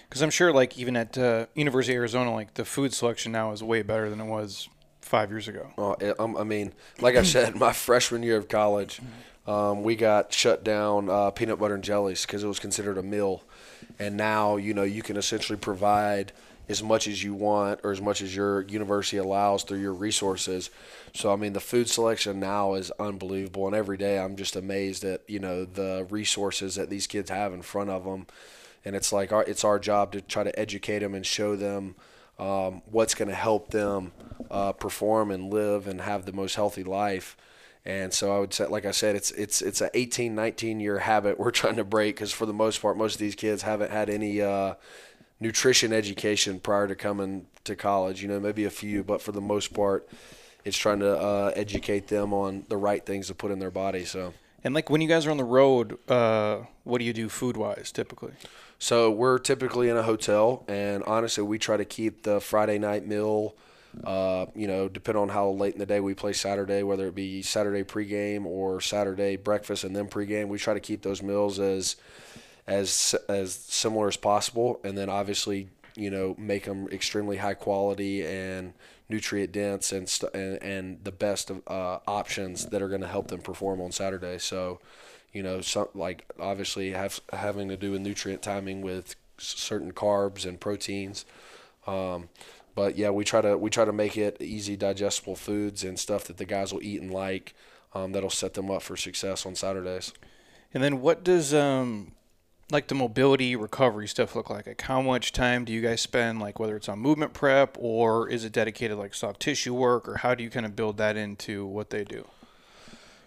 Because I'm sure, like even at uh, University of Arizona, like the food selection now is way better than it was five years ago. Oh, um, I mean, like I said, my freshman year of college, um, we got shut down uh, peanut butter and jellies because it was considered a meal, and now you know you can essentially provide as much as you want or as much as your university allows through your resources. So I mean, the food selection now is unbelievable, and every day I'm just amazed at you know the resources that these kids have in front of them, and it's like our, it's our job to try to educate them and show them um, what's going to help them uh, perform and live and have the most healthy life. And so I would say, like I said, it's it's it's an 18, 19 year habit we're trying to break because for the most part, most of these kids haven't had any uh, nutrition education prior to coming to college. You know, maybe a few, but for the most part, it's trying to uh, educate them on the right things to put in their body. So. And like when you guys are on the road, uh, what do you do food wise typically? So we're typically in a hotel, and honestly, we try to keep the Friday night meal. Uh, you know, depending on how late in the day we play Saturday, whether it be Saturday pregame or Saturday breakfast and then pregame, we try to keep those meals as as as similar as possible, and then obviously, you know, make them extremely high quality and nutrient dense and st- and, and the best of uh, options that are going to help them perform on Saturday. So you know, some like obviously have having to do with nutrient timing with certain carbs and proteins. Um, but yeah, we try to we try to make it easy digestible foods and stuff that the guys will eat and like. Um, that'll set them up for success on Saturdays. And then what does um like the mobility recovery stuff look like? Like how much time do you guys spend like whether it's on movement prep or is it dedicated like soft tissue work or how do you kind of build that into what they do?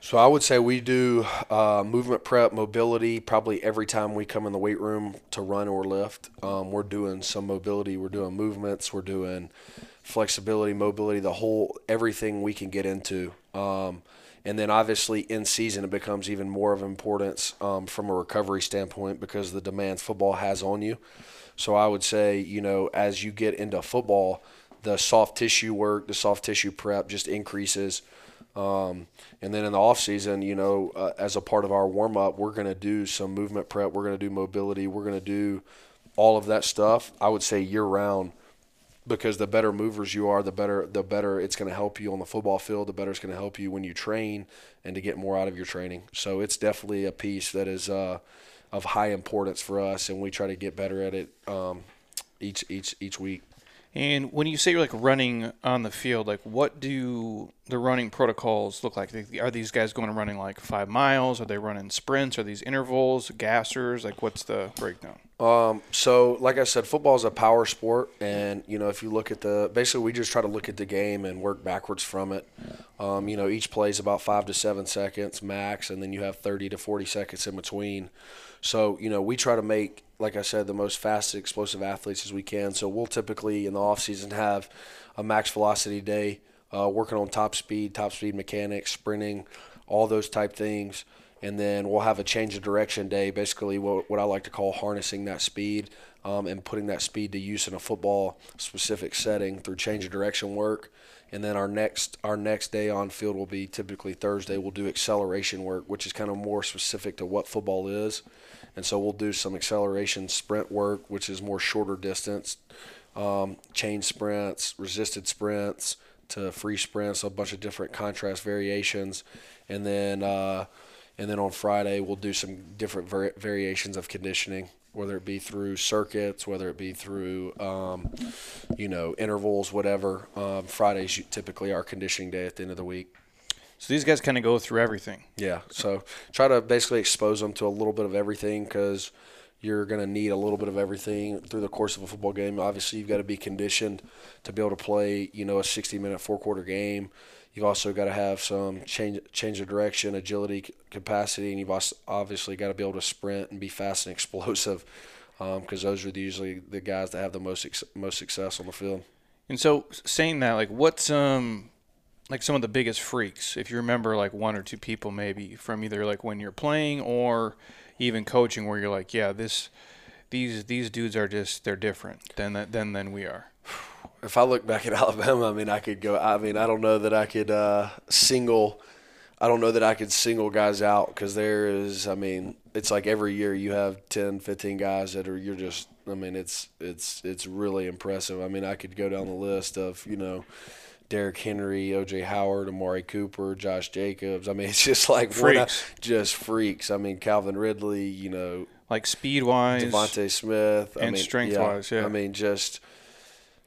So I would say we do uh, movement prep, mobility probably every time we come in the weight room to run or lift. Um, we're doing some mobility, we're doing movements, we're doing flexibility, mobility, the whole everything we can get into. Um, and then obviously in season it becomes even more of importance um, from a recovery standpoint because the demands football has on you. So I would say you know as you get into football, the soft tissue work, the soft tissue prep just increases. Um, and then in the off season, you know, uh, as a part of our warm up, we're going to do some movement prep. We're going to do mobility. We're going to do all of that stuff. I would say year round because the better movers you are, the better the better it's going to help you on the football field. The better it's going to help you when you train and to get more out of your training. So it's definitely a piece that is uh, of high importance for us, and we try to get better at it um, each each each week. And when you say you're like running on the field, like what do the running protocols look like? Are these guys going running like five miles? Are they running sprints? Are these intervals, gassers? Like what's the breakdown? Um, so like I said, football is a power sport, and you know if you look at the basically we just try to look at the game and work backwards from it. Um, you know each play is about five to seven seconds max, and then you have thirty to forty seconds in between. So you know we try to make like I said, the most fast, explosive athletes as we can. So we'll typically in the off season have a max velocity day, uh, working on top speed, top speed mechanics, sprinting, all those type things. And then we'll have a change of direction day, basically what, what I like to call harnessing that speed um, and putting that speed to use in a football specific setting through change of direction work. And then our next our next day on field will be typically Thursday. We'll do acceleration work, which is kind of more specific to what football is. And so we'll do some acceleration sprint work, which is more shorter distance, um, chain sprints, resisted sprints to free sprints, a bunch of different contrast variations, and then uh, and then on Friday we'll do some different var- variations of conditioning, whether it be through circuits, whether it be through um, you know intervals, whatever. Um, Fridays typically our conditioning day at the end of the week. So these guys kind of go through everything. Yeah. So try to basically expose them to a little bit of everything because you're going to need a little bit of everything through the course of a football game. Obviously, you've got to be conditioned to be able to play, you know, a 60-minute four-quarter game. You've also got to have some change change of direction, agility, capacity, and you've obviously got to be able to sprint and be fast and explosive because um, those are usually the guys that have the most most success on the field. And so, saying that, like, what's um like some of the biggest freaks if you remember like one or two people maybe from either like when you're playing or even coaching where you're like yeah this these these dudes are just they're different than than than we are. If i look back at alabama i mean i could go i mean i don't know that i could uh, single i don't know that i could single guys out because there is i mean it's like every year you have 10 15 guys that are you're just i mean it's it's it's really impressive. I mean i could go down the list of you know Derrick Henry, OJ Howard, Amari Cooper, Josh Jacobs. I mean, it's just like freaks. just freaks. I mean, Calvin Ridley, you know, like speed wise, DeVonta Smith, and I mean, strength yeah, wise. Yeah, I mean, just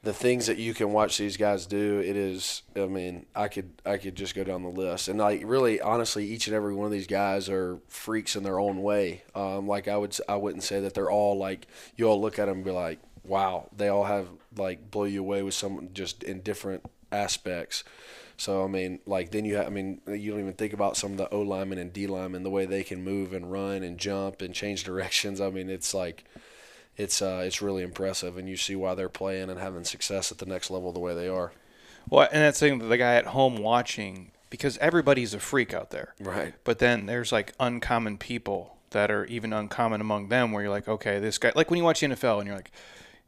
the things that you can watch these guys do. It is. I mean, I could I could just go down the list, and like really, honestly, each and every one of these guys are freaks in their own way. Um, like I would I wouldn't say that they're all like you all look at them and be like, wow, they all have like blow you away with some just in different aspects. So I mean, like then you have, I mean, you don't even think about some of the O linemen and D linemen, the way they can move and run and jump and change directions. I mean, it's like, it's uh, it's really impressive, and you see why they're playing and having success at the next level the way they are. Well, and that's the the guy at home watching because everybody's a freak out there, right? But then there's like uncommon people that are even uncommon among them, where you're like, okay, this guy, like when you watch the NFL and you're like,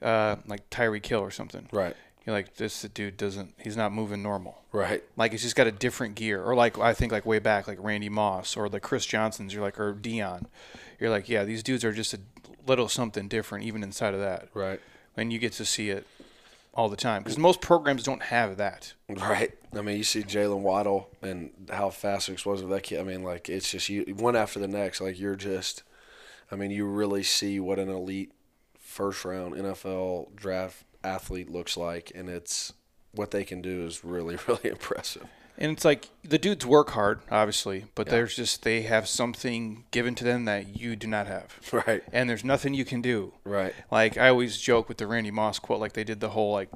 uh, like Tyreek Hill or something, right? You're like this dude doesn't he's not moving normal. Right. Like he's just got a different gear. Or like i think like way back like randy moss or like chris johnson's you're like or Deion. you're like yeah these dudes are just a little something different even inside of that. Right. And you get to see it all the time. Because most programs don't have that. Right. I mean you see Jaylen Waddle and how fast and explosive that kid. I mean like it's just you one after the next like you're just i mean you really see what an elite first round nfl draft athlete looks like, and it's what they can do is really, really impressive. And it's like the dudes work hard, obviously, but yeah. there's just they have something given to them that you do not have. Right. And there's nothing you can do. Right. Like I always joke with the Randy Moss quote, like they did the whole like,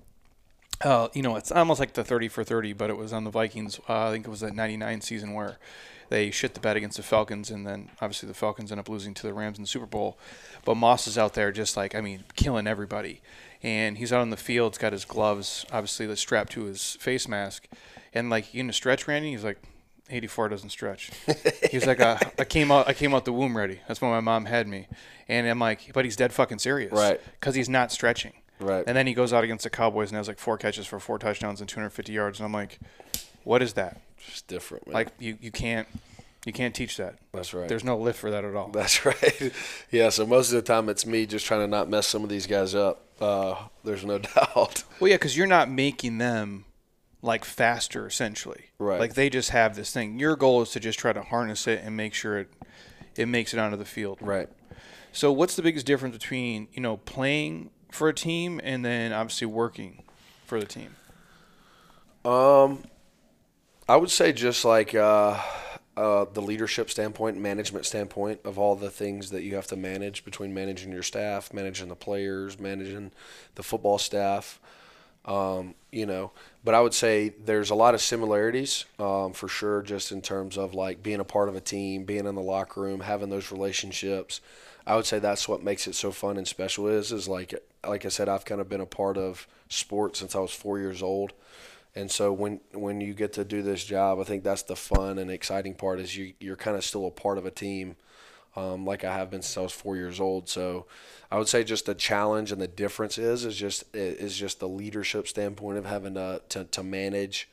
uh, you know, it's almost like the 30 for 30, but it was on the Vikings. Uh, I think it was that 99 season where they shit the bed against the Falcons, and then obviously the Falcons end up losing to the Rams in the Super Bowl. But Moss is out there just like I mean, killing everybody and he's out on the field. He's got his gloves, obviously, strapped to his face mask, and like in a stretch, Randy, he's like, 84 doesn't stretch. he's like, I, I came out, I came out the womb ready. That's when my mom had me, and I'm like, but he's dead fucking serious, right? Because he's not stretching, right? And then he goes out against the Cowboys and has like four catches for four touchdowns and 250 yards, and I'm like, what is that? It's different, man. Like you, you can't You can't teach that. That's right. There's no lift for that at all. That's right. yeah. So most of the time, it's me just trying to not mess some of these guys up. Uh, there's no doubt. Well, yeah, because you're not making them like faster, essentially. Right. Like they just have this thing. Your goal is to just try to harness it and make sure it it makes it onto the field. Right. So, what's the biggest difference between you know playing for a team and then obviously working for the team? Um, I would say just like uh, uh, the leadership standpoint, management standpoint of all the things that you have to manage between managing your staff, managing the players, managing the football staff. Um, you know, but I would say there's a lot of similarities um, for sure, just in terms of like being a part of a team, being in the locker room, having those relationships. I would say that's what makes it so fun and special. Is is like like I said, I've kind of been a part of sports since I was four years old. And so when when you get to do this job, I think that's the fun and exciting part is you you're kind of still a part of a team, um, like I have been since I was four years old. So I would say just the challenge and the difference is is just is just the leadership standpoint of having to to, to manage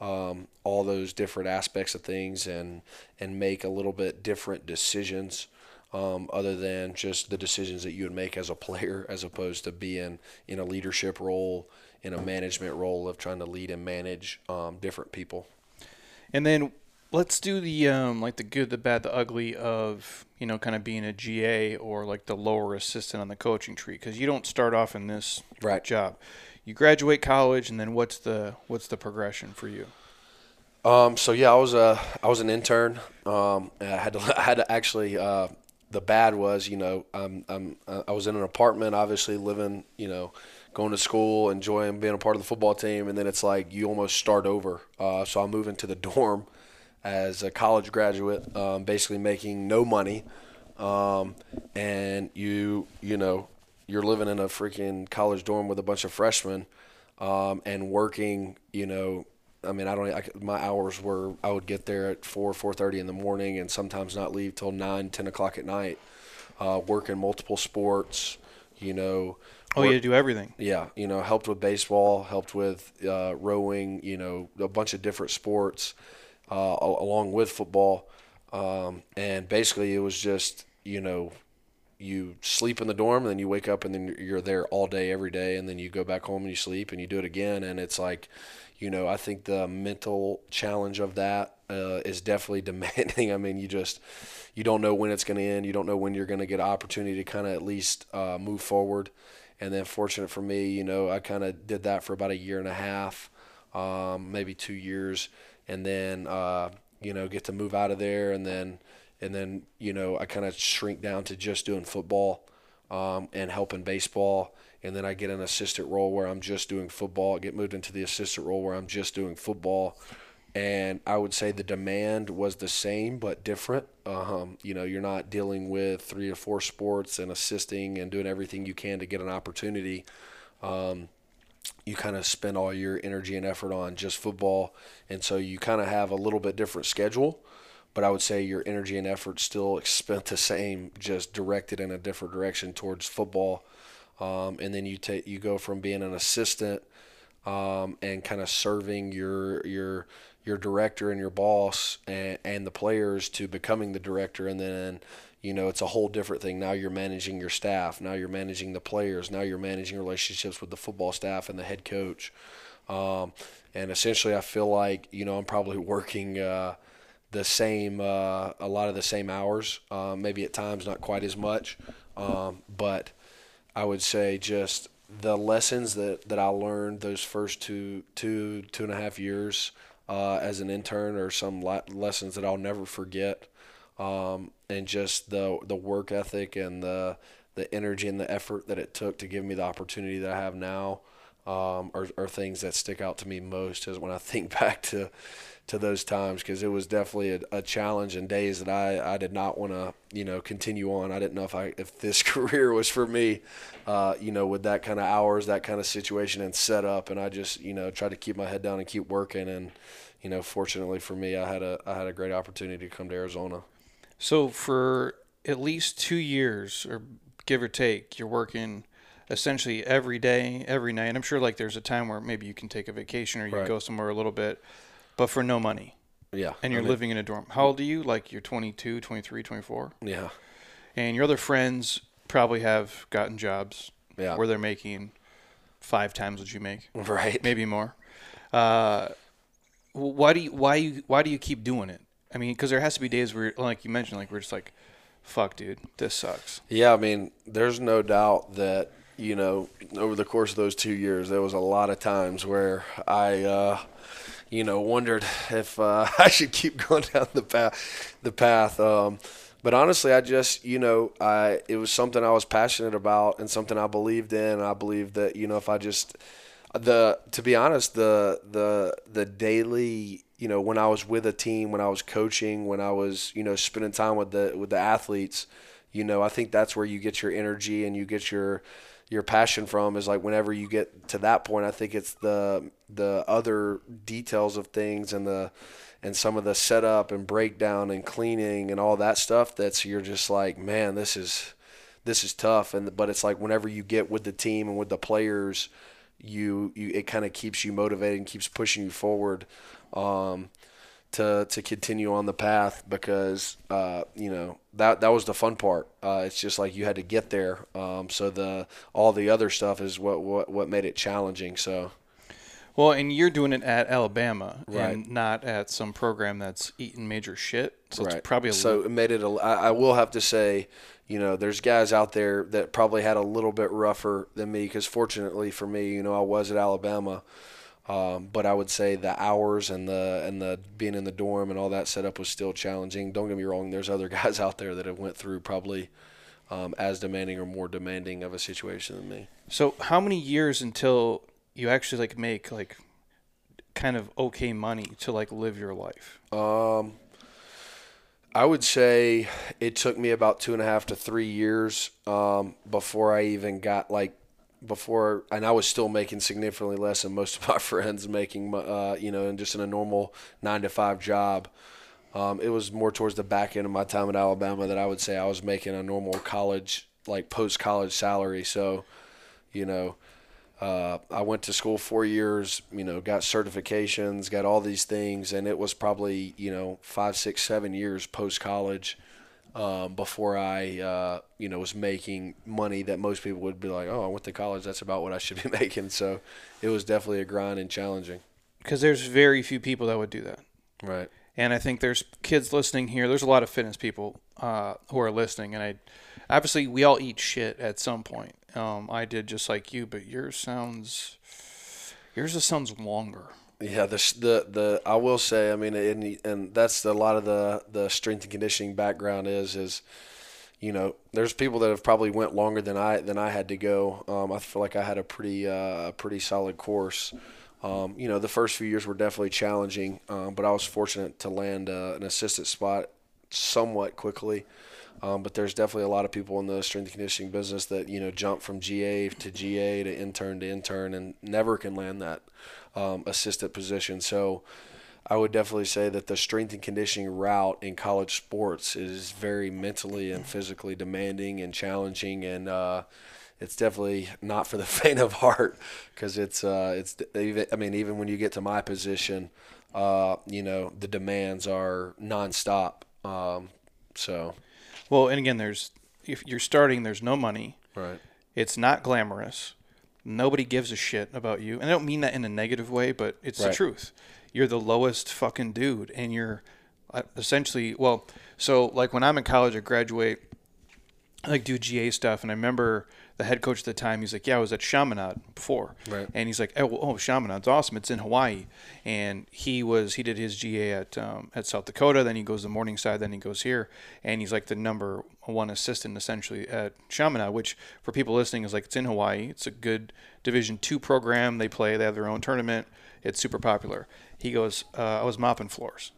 um, all those different aspects of things and and make a little bit different decisions. Um, other than just the decisions that you would make as a player, as opposed to being in a leadership role in a management role of trying to lead and manage um, different people. And then let's do the um, like the good, the bad, the ugly of you know kind of being a GA or like the lower assistant on the coaching tree because you don't start off in this right. job. You graduate college, and then what's the what's the progression for you? Um, so yeah, I was a I was an intern. Um, I had to I had to actually. Uh, the bad was, you know, I'm, I'm I was in an apartment, obviously living, you know, going to school, enjoying being a part of the football team, and then it's like you almost start over. Uh, so I move into the dorm as a college graduate, um, basically making no money, um, and you you know you're living in a freaking college dorm with a bunch of freshmen, um, and working you know. I mean, I don't. I, my hours were I would get there at four, four thirty in the morning, and sometimes not leave till nine, ten o'clock at night. Uh, working multiple sports, you know, Oh, you do everything. Yeah, you know, helped with baseball, helped with uh, rowing, you know, a bunch of different sports, uh, along with football, um, and basically it was just you know, you sleep in the dorm, and then you wake up, and then you're there all day, every day, and then you go back home and you sleep, and you do it again, and it's like, you know, I think the mental challenge of that uh, is definitely demanding. I mean, you just you don't know when it's going to end. You don't know when you're going to get an opportunity to kind of at least uh, move forward. And then, fortunate for me, you know, I kind of did that for about a year and a half, um, maybe two years, and then uh, you know get to move out of there, and then and then you know I kind of shrink down to just doing football um, and helping baseball, and then I get an assistant role where I'm just doing football. Get moved into the assistant role where I'm just doing football and I would say the demand was the same but different. Um, you know, you're not dealing with three or four sports and assisting and doing everything you can to get an opportunity. Um, you kind of spend all your energy and effort on just football, and so you kind of have a little bit different schedule. But I would say your energy and effort still spent the same, just directed in a different direction towards football. Um, and then you take you go from being an assistant um, and kind of serving your your your director and your boss and, and the players to becoming the director and then you know it's a whole different thing. Now you're managing your staff. Now you're managing the players. Now you're managing relationships with the football staff and the head coach. Um, and essentially i feel like you know i'm probably working uh, the same uh, a lot of the same hours uh, maybe at times not quite as much. Um, but i would say just the lessons that, that i learned those first two two two and a half years uh, as an intern or some lessons that I'll never forget. Um, and just the the work ethic and the the energy and the effort that it took to give me the opportunity that I have now um, are, are things that stick out to me most as when I think back to to those times because it was definitely a, a, challenge and days that I, I did not want to you know continue on. I didn't know if I if this career was for me, uh, you know, with that kind of hours, that kind of situation and setup. And I just you know tried to keep my head down and keep working. And you know, fortunately for me, I had a I had a great opportunity to come to Arizona. So for at least two years, or give or take, you're working essentially every day, every night. I'm sure like there's a time where maybe you can take a vacation or you right. go somewhere a little bit but for no money. Yeah. and you're I mean, living in a dorm. How old are you? Like you're 22, 23, 24? Yeah. And your other friends probably have gotten jobs Yeah. where they're making five times what you make, Right. maybe more. Uh, why do you why you why do you keep doing it? I mean, because there has to be days where, like you mentioned, like we're just like, fuck, dude, this sucks. Yeah, I mean, there's no doubt that you know over the course of those two years, there was a lot of times where I, uh, you know, wondered if uh, I should keep going down the path. The path. Um, but honestly, I just, you know, I it was something I was passionate about and something I believed in. I believed that you know if I just the to be honest the the the daily you know when I was with a team when I was coaching when I was you know spending time with the with the athletes you know I think that's where you get your energy and you get your your passion from is like whenever you get to that point I think it's the the other details of things and the and some of the setup and breakdown and cleaning and all that stuff that's you're just like man this is this is tough. And but it's like whenever you get with the team and with the players you, you it kind of keeps you motivated and keeps pushing you forward. Um, to to continue on the path because uh, you know that that was the fun part. Uh, it's just like you had to get there. Um, so the all the other stuff is what what what made it challenging. So Well, and you're doing it at Alabama Right. and not at some program that's eating major shit. So it's right. probably a so it made it. A, I, I will have to say, you know, there's guys out there that probably had a little bit rougher than me because fortunately for me, you know, I was at Alabama. Um, but I would say the hours and the and the being in the dorm and all that setup was still challenging. Don't get me wrong. There's other guys out there that have went through probably um, as demanding or more demanding of a situation than me. So how many years until you actually like make like kind of okay money to like live your life? Um, I would say it took me about two and a half to three years um, before I even got like before, and I was still making significantly less than most of my friends making, uh, you know, and just in a normal nine to five job. Um, it was more towards the back end of my time at Alabama that I would say I was making a normal college, like post college salary. So, you know, uh, I went to school four years, you know, got certifications, got all these things, and it was probably, you know, five, six, seven years post college um, before I, uh, you know, was making money that most people would be like, oh, I went to college, that's about what I should be making. So it was definitely a grind and challenging. Because there's very few people that would do that. Right. And I think there's kids listening here. There's a lot of fitness people uh, who are listening, and I obviously we all eat shit at some point. Um, I did just like you, but yours sounds yours just sounds longer. Yeah, the the the I will say, I mean, and and that's a lot of the the strength and conditioning background is is, you know, there's people that have probably went longer than I than I had to go. Um, I feel like I had a pretty uh, pretty solid course. Um, you know, the first few years were definitely challenging, um, but I was fortunate to land uh, an assistant spot somewhat quickly. Um, but there's definitely a lot of people in the strength and conditioning business that you know jump from GA to GA to intern to intern and never can land that um, assistant position. So I would definitely say that the strength and conditioning route in college sports is very mentally and physically demanding and challenging, and uh, it's definitely not for the faint of heart because it's uh, it's even I mean even when you get to my position, uh, you know the demands are nonstop. Um, so Well, and again, there's if you're starting, there's no money. right. It's not glamorous. Nobody gives a shit about you. And I don't mean that in a negative way, but it's the truth. You're the lowest fucking dude. And you're uh, essentially, well, so like when I'm in college, I graduate, I like do GA stuff. And I remember the head coach at the time, he's like, Yeah, I was at Chaminade before. Right. And he's like, Oh, oh Chaminade's awesome. It's in Hawaii. And he was, he did his GA at, um, at South Dakota. Then he goes to Morningside. Then he goes here. And he's like the number one assistant essentially at Chaminade, which for people listening is like, it's in Hawaii. It's a good Division two program. They play, they have their own tournament. It's super popular. He goes, uh, I was mopping floors.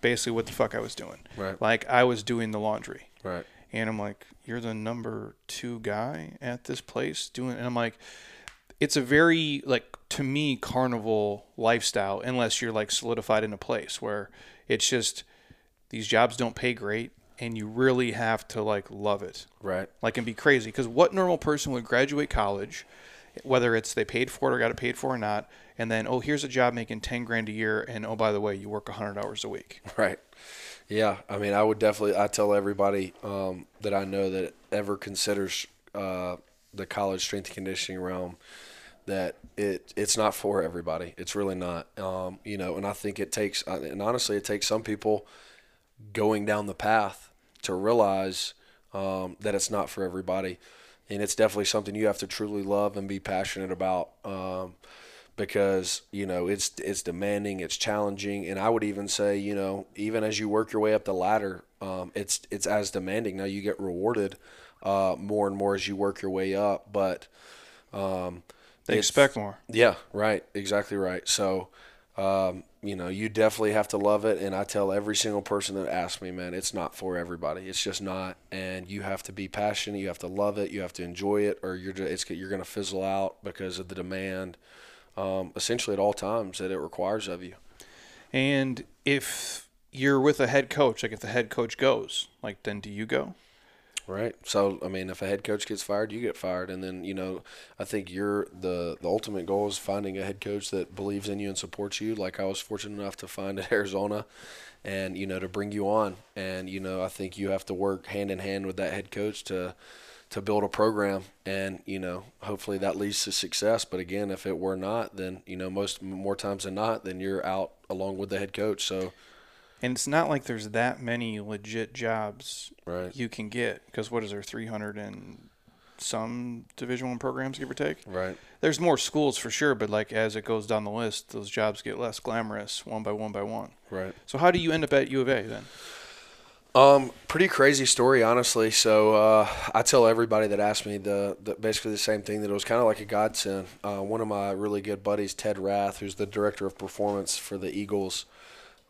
Basically, what the fuck I was doing. Right. Like, I was doing the laundry. Right. And I'm like, you're the number two guy at this place doing, and I'm like, it's a very like to me carnival lifestyle unless you're like solidified in a place where it's just these jobs don't pay great and you really have to like love it Right. like and be crazy because what normal person would graduate college whether it's they paid for it or got it paid for or not and then oh here's a job making 10 grand a year and oh by the way you work 100 hours a week Right. Yeah. I mean, I would definitely. I tell everybody um, that I know that ever considers uh, the college strength and conditioning realm that it it's not for everybody. It's really not. Um, you know, and I think it takes. uh, And honestly, it takes some people going down the path to realize um, that it's not for everybody, and it's definitely something you have to truly love and be passionate about. Because you know it's it's demanding, it's challenging, and I would even say you know even as you work your way up the ladder, um, it's it's as demanding. Now you get rewarded uh, more and more as you work your way up, but um, they expect more yeah, right. Exactly right. So, um, you know, you definitely have to love it. And I tell every single person that asks me, man, it's not for everybody. It's just not. And you have to be passionate. You have to love it. You have to enjoy it, or you're just, it's you're going to fizzle out because of the demand, um, essentially at all times that it requires of you. and if you're with a head coach like if the head coach goes like then do you go Right. So, I mean, if a head coach gets fired, you get fired, and then you know, I think you're the the ultimate goal is finding a head coach that believes in you and supports you. Like I was fortunate enough to find at Arizona, and you know, to bring you on, and you know, I think you have to work hand in hand with that head coach to to build a program, and you know, hopefully that leads to success. But again, if it were not, then you know, most more times than not, then you're out along with the head coach. So, and it's not like there's that many legit jobs right. you can get because what is there 300 and some division one programs give or take Right. there's more schools for sure but like as it goes down the list those jobs get less glamorous one by one by one Right. so how do you end up at u of a then Um, pretty crazy story, honestly. So uh, I tell everybody that asks me the, the basically the same thing that it was kind of like a godsend. Uh, one of my really good buddies, Ted Rath, who's the director of performance for the Eagles,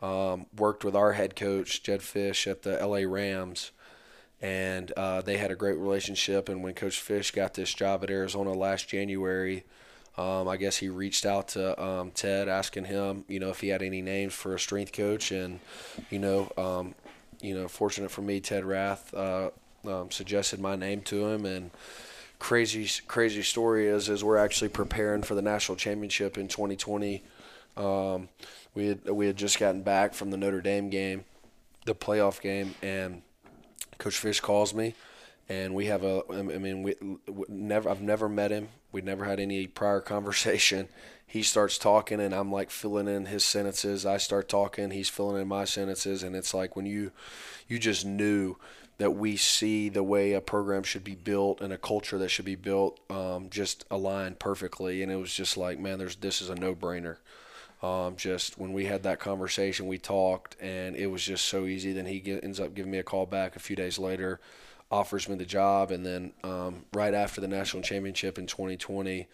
um, worked with our head coach Jedd Fisch at the L.A. Rams, and uh, they had a great relationship. And when Coach Fisch got this job at Arizona last January. Um, I guess he reached out to um, Ted, asking him, you know, if he had any names for a strength coach, and you know, um, you know, fortunate for me, Ted Rath uh, um, suggested my name to him, and crazy, crazy story is, is we're actually preparing for the national championship in 2020. Um, we had we had just gotten back from the Notre Dame game, the playoff game, and Coach Fisch calls me, and we have a. I mean, we, we never. I've never met him. We never had any prior conversation. He starts talking, and I'm like filling in his sentences. I start talking. He's filling in my sentences, and it's like when you, you just knew that we see the way a program should be built and a culture that should be built, um, just aligned perfectly. And it was just like, man, there's this is a no brainer. Um, just when we had that conversation, we talked, and it was just so easy. Then he get, ends up giving me a call back a few days later, offers me the job, and then um, right after the national championship in 2020,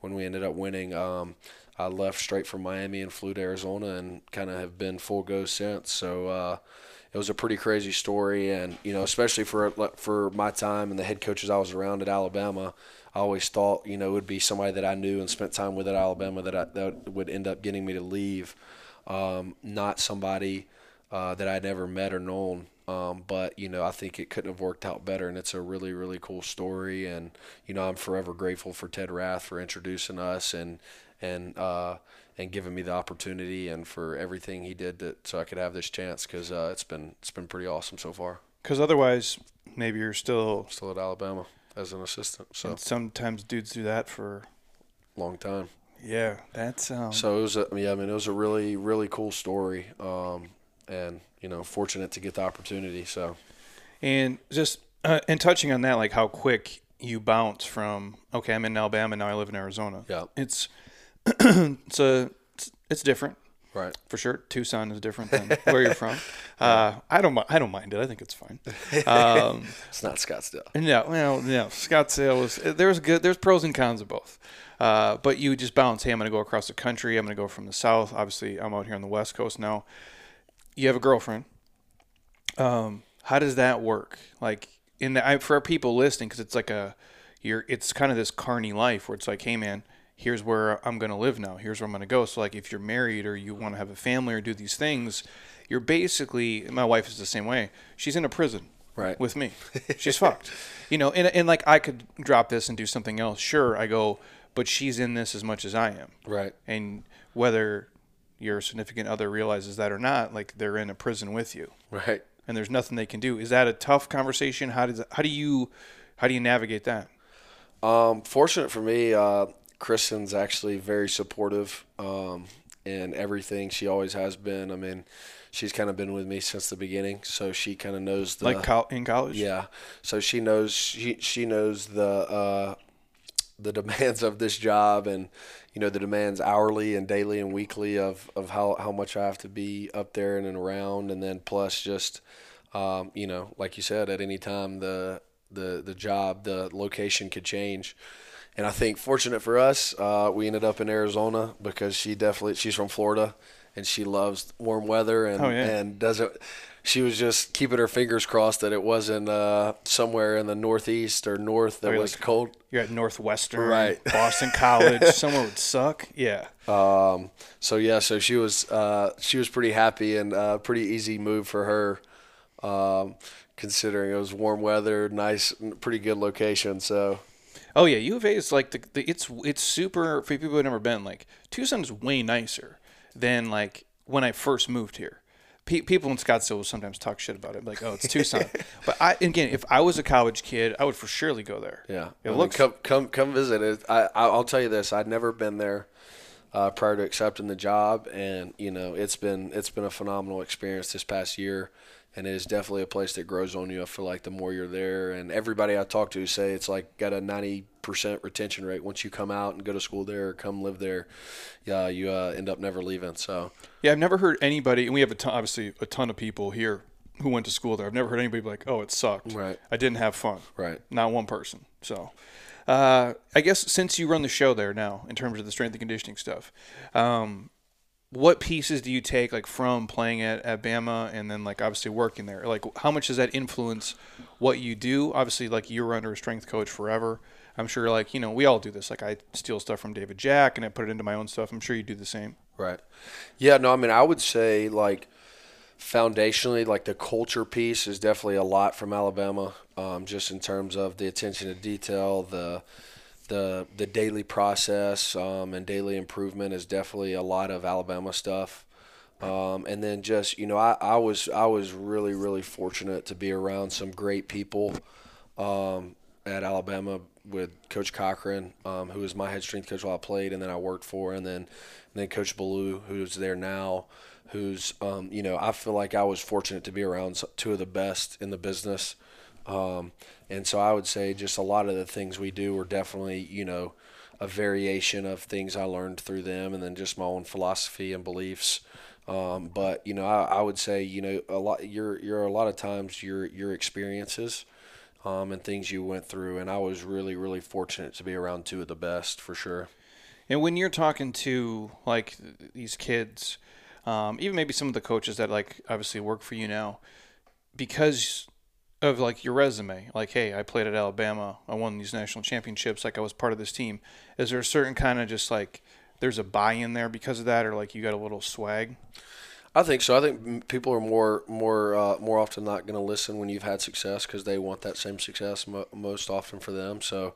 when we ended up winning, um, I left straight from Miami and flew to Arizona, and kind of have been full go since. So. Uh, it was a pretty crazy story, and you know, especially for for my time and the head coaches I was around at Alabama, I always thought you know it would be somebody that I knew and spent time with at Alabama that I, that would end up getting me to leave, um, not somebody uh, that I'd never met or known. Um, but you know, I think it couldn't have worked out better, and it's a really, really cool story. And you know, I'm forever grateful for Ted Rath for introducing us and and uh, and giving me the opportunity and for everything he did to, so I could have this chance because uh, it's been it's been pretty awesome so far. because otherwise maybe you're still Still at Alabama as an assistant, so and sometimes dudes do that for long time. yeah that's um So it was a, yeah, I mean it was a really really cool story, um, and you know fortunate to get the opportunity. So And just uh, and touching on that, like how quick you bounce from okay, I'm in Alabama now, I live in Arizona. Yeah. it's it's a it's, it's different right, for sure. Tucson is different than where you're from. Uh, I don't I don't mind it. I think it's fine. Um, it's not Scottsdale. no, well, no. Scottsdale was there's good. There's pros and cons of both. Uh, but you just balance. Hey, I'm going to go across the country. I'm going to go from the south. Obviously, I'm out here on the west coast now. You have a girlfriend. Um, how does that work? Like in the I, for people listening, because it's like a, you're it's kind of this carny life where it's like, hey man, here's where I'm going to live now. Here's where I'm going to go. So like if you're married or you want to have a family or do these things, you're basically. My wife is the same way. She's in a prison Right. with me. She's fucked. You know, and, and like I could drop this and do something else. Sure, I go, but she's in this as much as I am. Right. And whether your significant other realizes that or not, like they're in a prison with you, Right. and there's nothing they can do. Is that a tough conversation? How does how do you how do you navigate that? Um, fortunate for me, uh, Kristen's actually very supportive um, in everything. She always has been. I mean, she's kind of been with me since the beginning, so she kind of knows the Like col- in college? yeah. So she knows she she knows the uh, the demands of this job and you know the demands hourly and daily and weekly of, of how, how much I have to be up there and, and around and then plus just um, you know like you said at any time the the the job the location could change and I think fortunate for us uh, we ended up in Arizona because she definitely she's from Florida and she loves warm weather and Oh, yeah. and doesn't she was just keeping her fingers crossed that it wasn't uh, somewhere in the northeast or north that Or was like- cold You're at Northwestern, Right. Boston College. Somewhere would suck. Yeah. Um, so yeah, so she was uh, she was pretty happy and uh, pretty easy move for her, um, considering it was warm weather, nice, pretty good location. So Oh yeah, U of A is like the, the it's it's super for people who've never been. Like Tucson's way nicer than like when I first moved here. Pe- people in Scottsdale will sometimes talk shit about it, like oh it's Tucson. but I again, if I was a college kid, I would for surely go there. yeah, it I mean, looks come come come visit it. I I- I'll tell you this: I'd never been there uh, prior to accepting the job, and you know it's been it's been a phenomenal experience this past year. And it is definitely a place that grows on you. I feel like the more you're there, and everybody I talk to say it's like got a ninety percent retention rate. Once you come out and go to school there, or come live there, yeah, you uh, end up never leaving. So Yeah, I've never heard anybody, and we have a ton, obviously a ton of people here who went to school there. I've never heard anybody be like, "Oh, it sucked. Right. I didn't have fun." Right. Not one person. So, uh, I guess since you run the show there now, in terms of the strength and conditioning stuff, um, what pieces do you take like from playing at, at Bama and then like obviously working there? Like, how much does that influence what you do? Obviously, like you're under a strength coach forever. I'm sure, like you know, we all do this. Like, I steal stuff from David Jack and I put it into my own stuff. I'm sure you do the same. Right. Yeah, no, I mean, I would say like foundationally, like the culture piece is definitely a lot from Alabama, um, just in terms of the attention to detail, the the the daily process um, and daily improvement is definitely a lot of Alabama stuff. Um, and then just you know, I, I was I was really really fortunate to be around some great people um, at Alabama with Coach Cochran, um, who was my head strength coach while I played, and then I worked for, and then and then Coach Ballou, who's there now, who's um, you know I feel like I was fortunate to be around two of the best in the business, um, and so I would say just a lot of the things we do are definitely you know a variation of things I learned through them, and then just my own philosophy and beliefs. Um, but you know, I, I would say you know a lot. You're you're a lot of times your your experiences um, and things you went through. And I was really, really fortunate to be around two of the best for sure. And when you're talking to like these kids, um, even maybe some of the coaches that like obviously work for you now, because of like your resume, like hey, I played at Alabama, I won these national championships, like I was part of this team. Is there a certain kind of just like there's a buy-in there because of that, or like you got a little swag? I think so. I think people are more, more, uh, more often not going to listen when you've had success because they want that same success mo- most often for them. So,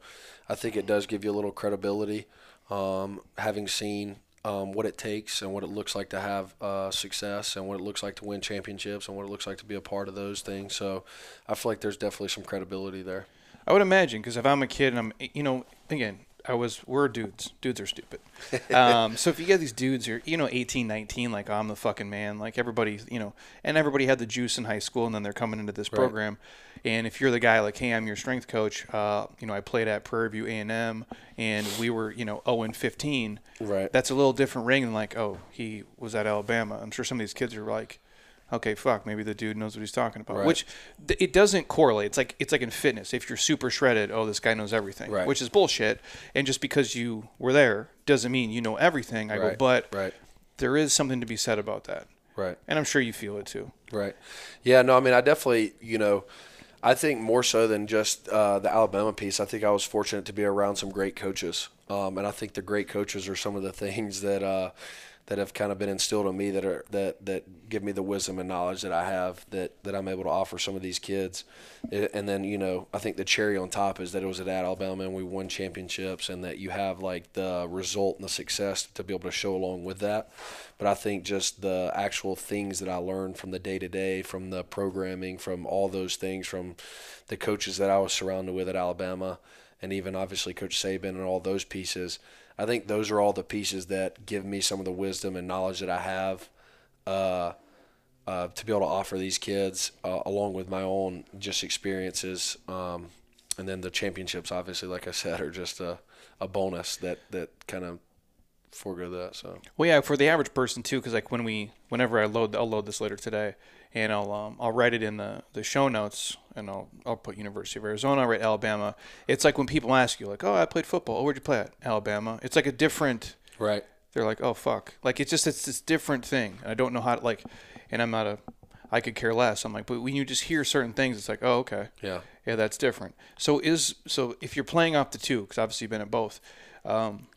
I think it does give you a little credibility, um, having seen um, what it takes and what it looks like to have uh, success and what it looks like to win championships and what it looks like to be a part of those things. So, I feel like there's definitely some credibility there. I would imagine because if I'm a kid and I'm, you know, again, I was, we're dudes. Dudes are stupid. Um, so if you get these dudes who are, you know, 18, 19, like I'm the fucking man, like everybody, you know, and everybody had the juice in high school and then they're coming into this program. And if you're the guy like, hey, I'm your strength coach, uh, you know, I played at Prairie View A&M and we were, you know, 0 and 15. Right. That's a little different ring than like, oh, he was at Alabama. I'm sure some of these kids are like, okay, fuck, maybe the dude knows what he's talking about. Right. Which th- it doesn't correlate. It's like it's like in fitness. If you're super shredded, oh, this guy knows everything, Right. which is bullshit. And just because you were there doesn't mean you know everything. I go, but Right. there is something to be said about that, Right. and I'm sure you feel it too. Right. Yeah. No. I mean, I definitely, you know, I think more so than just uh, the Alabama piece. I think I was fortunate to be around some great coaches, um, and I think the great coaches are some of the things that uh, that have kind of been instilled in me that are that that give me the wisdom and knowledge that I have that that I'm able to offer some of these kids. And then you know I think the cherry on top is that it was at Alabama and we won championships and that you have like the result and the success to be able to show along with that. But I think just the actual things that I learned from the day to day, from the programming, from all those things, from the coaches that I was surrounded with at Alabama, and even obviously Coach Saban and all those pieces I think those are all the pieces that give me some of the wisdom and knowledge that I have uh, uh, to be able to offer these kids, uh, along with my own just experiences. Um, and then the championships, obviously, like I said, are just a, a bonus that, that kind of forego that. So. Well, yeah, for the average person too, because like when we, whenever I load, I'll load this later today, and I'll um, I'll write it in the, the show notes, and I'll I'll put University of Arizona, I'll write Alabama. It's like when people ask you like, oh, I played football. Oh, where'd you play at? Alabama. It's like a different. Right. They're like, oh fuck, like it's just it's this different thing. I don't know how to like, and I'm not a, I could care less. I'm like, but when you just hear certain things, it's like, oh okay, yeah, yeah, that's different. So is so if you're playing off the two, because obviously you've been at both. Um,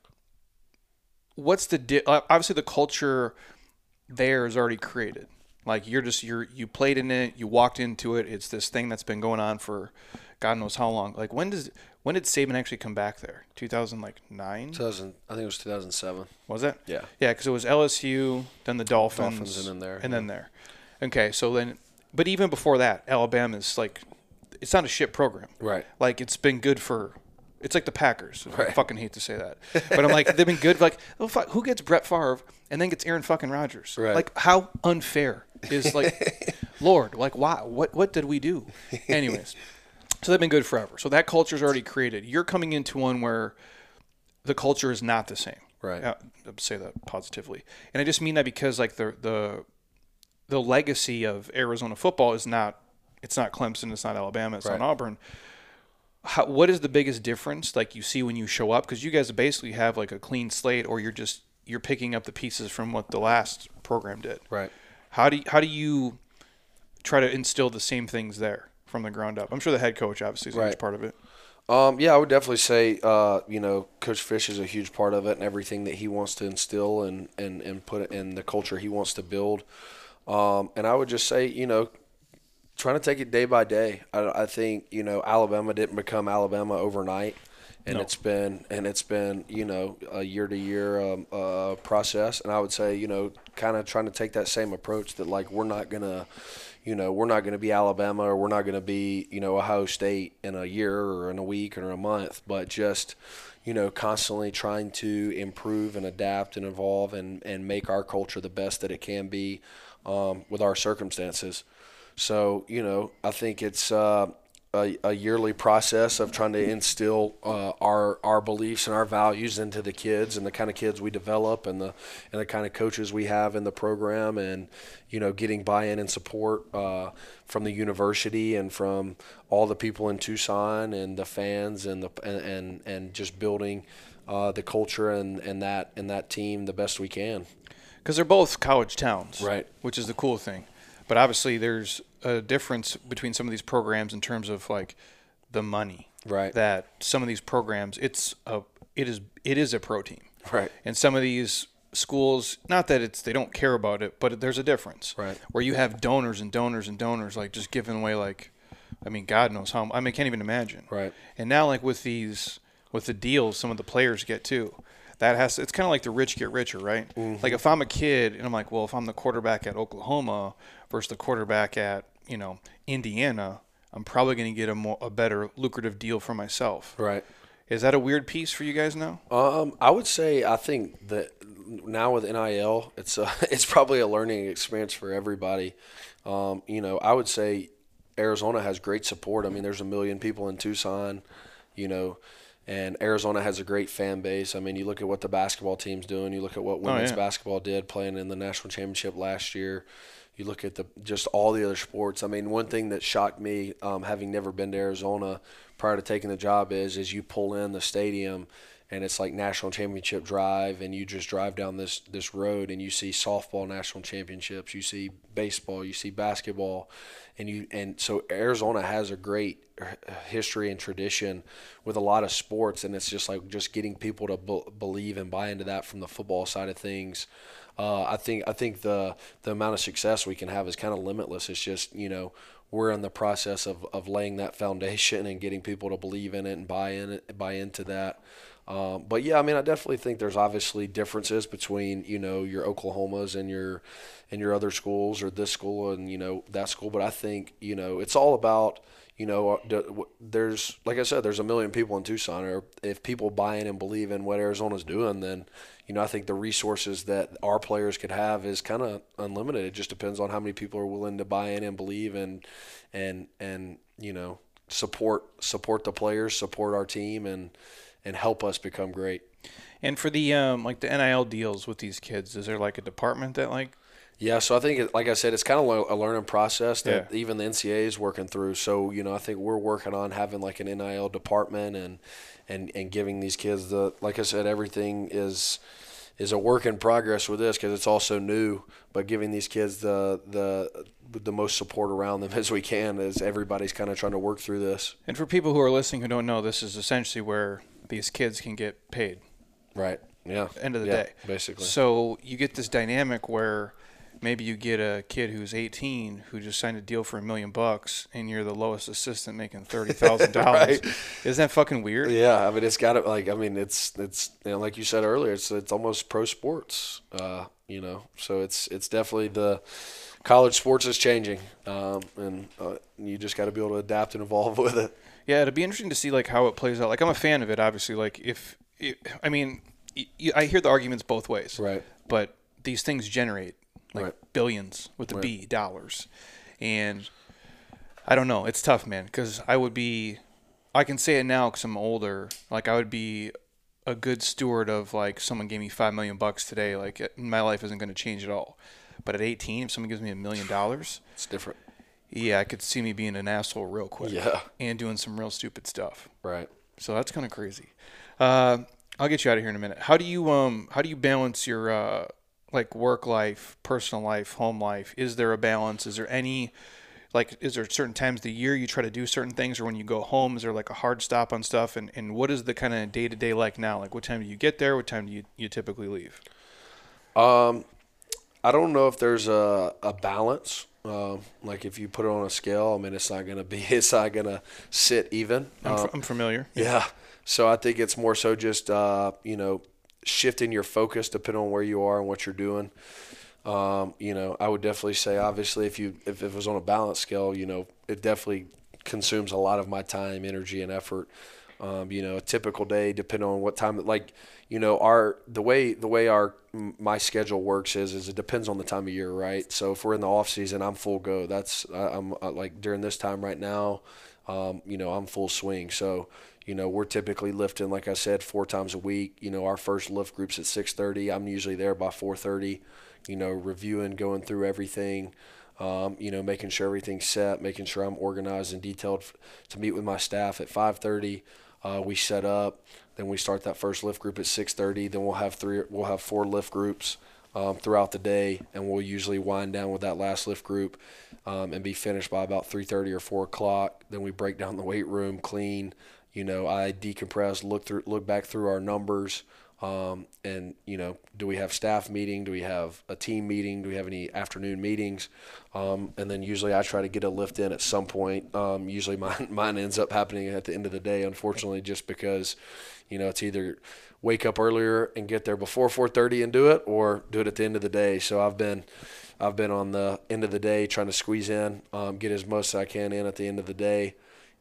what's the di- obviously the culture there is already created like you're just you're you played in it, you walked into it. It's this thing that's been going on for God knows how long. Like when does when did Saban actually come back there? 2000 like 9? 2000 I think it was 2007. Was it? Yeah. Yeah, cuz it was LSU, then the Dolphins, Dolphins and then there. And then there. Okay, so then but even before that, Alabama's like it's not a shit program. Right. Like it's been good for it's like the Packers. Right. I fucking hate to say that, but I'm like they've been good. Like, oh fuck, who gets Brett Favre and then gets Aaron fucking Rodgers? Right. Like, how unfair is like, Lord, like why? What what did we do? Anyways, so they've been good forever. So that culture's already created. You're coming into one where the culture is not the same. Right. Uh, I'll say that positively, and I just mean that because like the the the legacy of Arizona football is not it's not Clemson, it's not Alabama, it's right. not Auburn how, what is the biggest difference like you see when you show up? Because you guys basically have like a clean slate or you're just you're picking up the pieces from what the last program did. Right. How do you, how do you try to instill the same things there from the ground up? I'm sure the head coach obviously is a right. huge part of it. Um, yeah, I would definitely say, uh, you know, Coach Fisch is a huge part of it and everything that he wants to instill and, and, and put in the culture he wants to build. Um, and I would just say, you know, trying to take it day by day. I, I think you know Alabama didn't become Alabama overnight, and no. it's been and it's been you know a year to year um, uh, process. And I would say you know kind of trying to take that same approach that like we're not gonna. You know, we're not going to be Alabama or we're not going to be, you know, Ohio State in a year or in a week or in a month, but just, you know, constantly trying to improve and adapt and evolve and, and make our culture the best that it can be um, with our circumstances. So you know, I think it's uh, a, a, yearly process of trying to instill uh, our our beliefs and our values into the kids and the kind of kids we develop and the and the kind of coaches we have in the program and you know getting buy-in and support uh, from the university and from all the people in Tucson and the fans and the and and, and just building uh, the culture and, and that and that team the best we can. Because they're both college towns, right? Which is the cool thing. But obviously, there's a difference between some of these programs in terms of like the money. Right. That some of these programs, it's a it is it is a pro team. Right. And some of these schools, not that it's they don't care about it, but there's a difference. Right. Where you have donors and donors and donors, like just giving away like, I mean, God knows how. I mean, I can't even imagine. Right. And now, like with these, with the deals, some of the players get too that has to, it's kind of like the rich get richer, right? Mm-hmm. Like if I'm a kid and I'm like, well, if I'm the quarterback at Oklahoma versus the quarterback at you know Indiana, I'm probably going to get a more a better lucrative deal for myself. Right. Is that a weird piece for you guys now? Um, I would say I think that now with NIL, it's a, it's probably a learning experience for everybody. Um, you know, I would say Arizona has great support. I mean, there's a million people in Tucson. You know, and Arizona has a great fan base. I mean, you look at what the basketball team's doing. You look at what oh, women's oh, yeah. basketball did playing in the national championship last year. You look at the just all the other sports. I mean, one thing that shocked me, um, having never been to Arizona prior to taking the job, is is you pull in the stadium and it's like national championship drive and you just drive down this this road and you see softball national championships you see baseball you see basketball and you and so Arizona has a great history and tradition with a lot of sports and it's just like just getting people to believe and buy into that from the football side of things. Uh, I think I think the the amount of success we can have is kind of limitless. It's just you know we're in the process of, of laying that foundation and getting people to believe in it and buy in it buy into that um, but yeah, I mean, I definitely think there's obviously differences between you know your Oklahomas and your and your other schools or this school and you know that school. But I think you know it's all about you know uh, there's like I said, there's a million people in Tucson. Or if people buy in and believe in what Arizona's doing, then you know I think the resources that our players could have is kind of unlimited. It just depends on how many people are willing to buy in and believe and and and you know support support the players, support our team and and help us become great. And for the um, like the NIL deals with these kids, is there like a department that like? Yeah, so I think, like I said, it's kind of a learning process that yeah. even the NCAA is working through. So you know, I think we're working on having like an NIL department and and and giving these kids the like I said, everything is is a work in progress with this because it's also new. But giving these kids the the the most support around them as we can as everybody's kind of trying to work through this. And for people who are listening who don't know, this is essentially where these kids can get paid. Right. Yeah. End of the yeah, day. Basically. So you get this dynamic where maybe you get a kid who's 18 who just signed a deal for a million bucks and you're the lowest assistant making $30,000. right. Isn't that fucking weird? Yeah, I mean it's got to like I mean it's it's you know, like you said earlier it's it's almost pro sports. Uh, you know. So it's it's definitely the college sports is changing. Um, and uh, you just got to be able to adapt and evolve with it. Yeah, it'd be interesting to see like how it plays out. Like I'm a fan of it, obviously. Like if, if I mean, I hear the arguments both ways. Right. But these things generate like right. billions with the right. B dollars, and I don't know. It's tough, man. Because I would be, I can say it now because I'm older. Like I would be a good steward of like someone gave me five million bucks today. Like my life isn't going to change at all. But at 18, if someone gives me a million dollars, it's different. Yeah, I could see me being an asshole real quick. Yeah. And doing some real stupid stuff. Right. So that's kind of crazy. Uh, I'll get you out of here in a minute. How do you um how do you balance your uh like work life, personal life, home life? Is there a balance? Is there any like is there certain times of the year you try to do certain things or when you go home is there like a hard stop on stuff and, and what is the kind of day to day like now? Like what time do you get there? What time do you, you typically leave? Um I don't know if there's a, a balance. Uh, like if you put it on a scale, I mean, it's not gonna be, it's not gonna sit even. I'm, f- uh, I'm familiar. Yeah. So I think it's more so just uh, you know shifting your focus depending on where you are and what you're doing. Um, you know, I would definitely say, obviously, if you if it was on a balance scale, you know, it definitely consumes a lot of my time, energy, and effort. Um, you know, a typical day, depending on what time, like, you know, our the way the way our my schedule works is is it depends on the time of year, right? So if we're in the off season, I'm full go. That's I'm uh, like during this time right now, um, you know, I'm full swing. So you know, we're typically lifting, like I said, four times a week. You know, our first lift group's at 6:30. I'm usually there by 4:30. You know, reviewing, going through everything. Um, you know, making sure everything's set, making sure I'm organized and detailed to meet with my staff at 5:30. Uh, we set up, then we start that first lift group at 6:30. Then we'll have three, we'll have four lift groups um, throughout the day, and we'll usually wind down with that last lift group um, and be finished by about 3:30 or 4 o'clock. Then we break down the weight room, clean. You know, I decompress, look through, look back through our numbers. Um, and you know, do we have staff meeting? Do we have a team meeting? Do we have any afternoon meetings? Um, and then usually I try to get a lift in at some point. Um, usually mine mine ends up happening at the end of the day, unfortunately, just because you know it's either wake up earlier and get there before 4:30 and do it, or do it at the end of the day. So I've been I've been on the end of the day trying to squeeze in, um, get as much as I can in at the end of the day.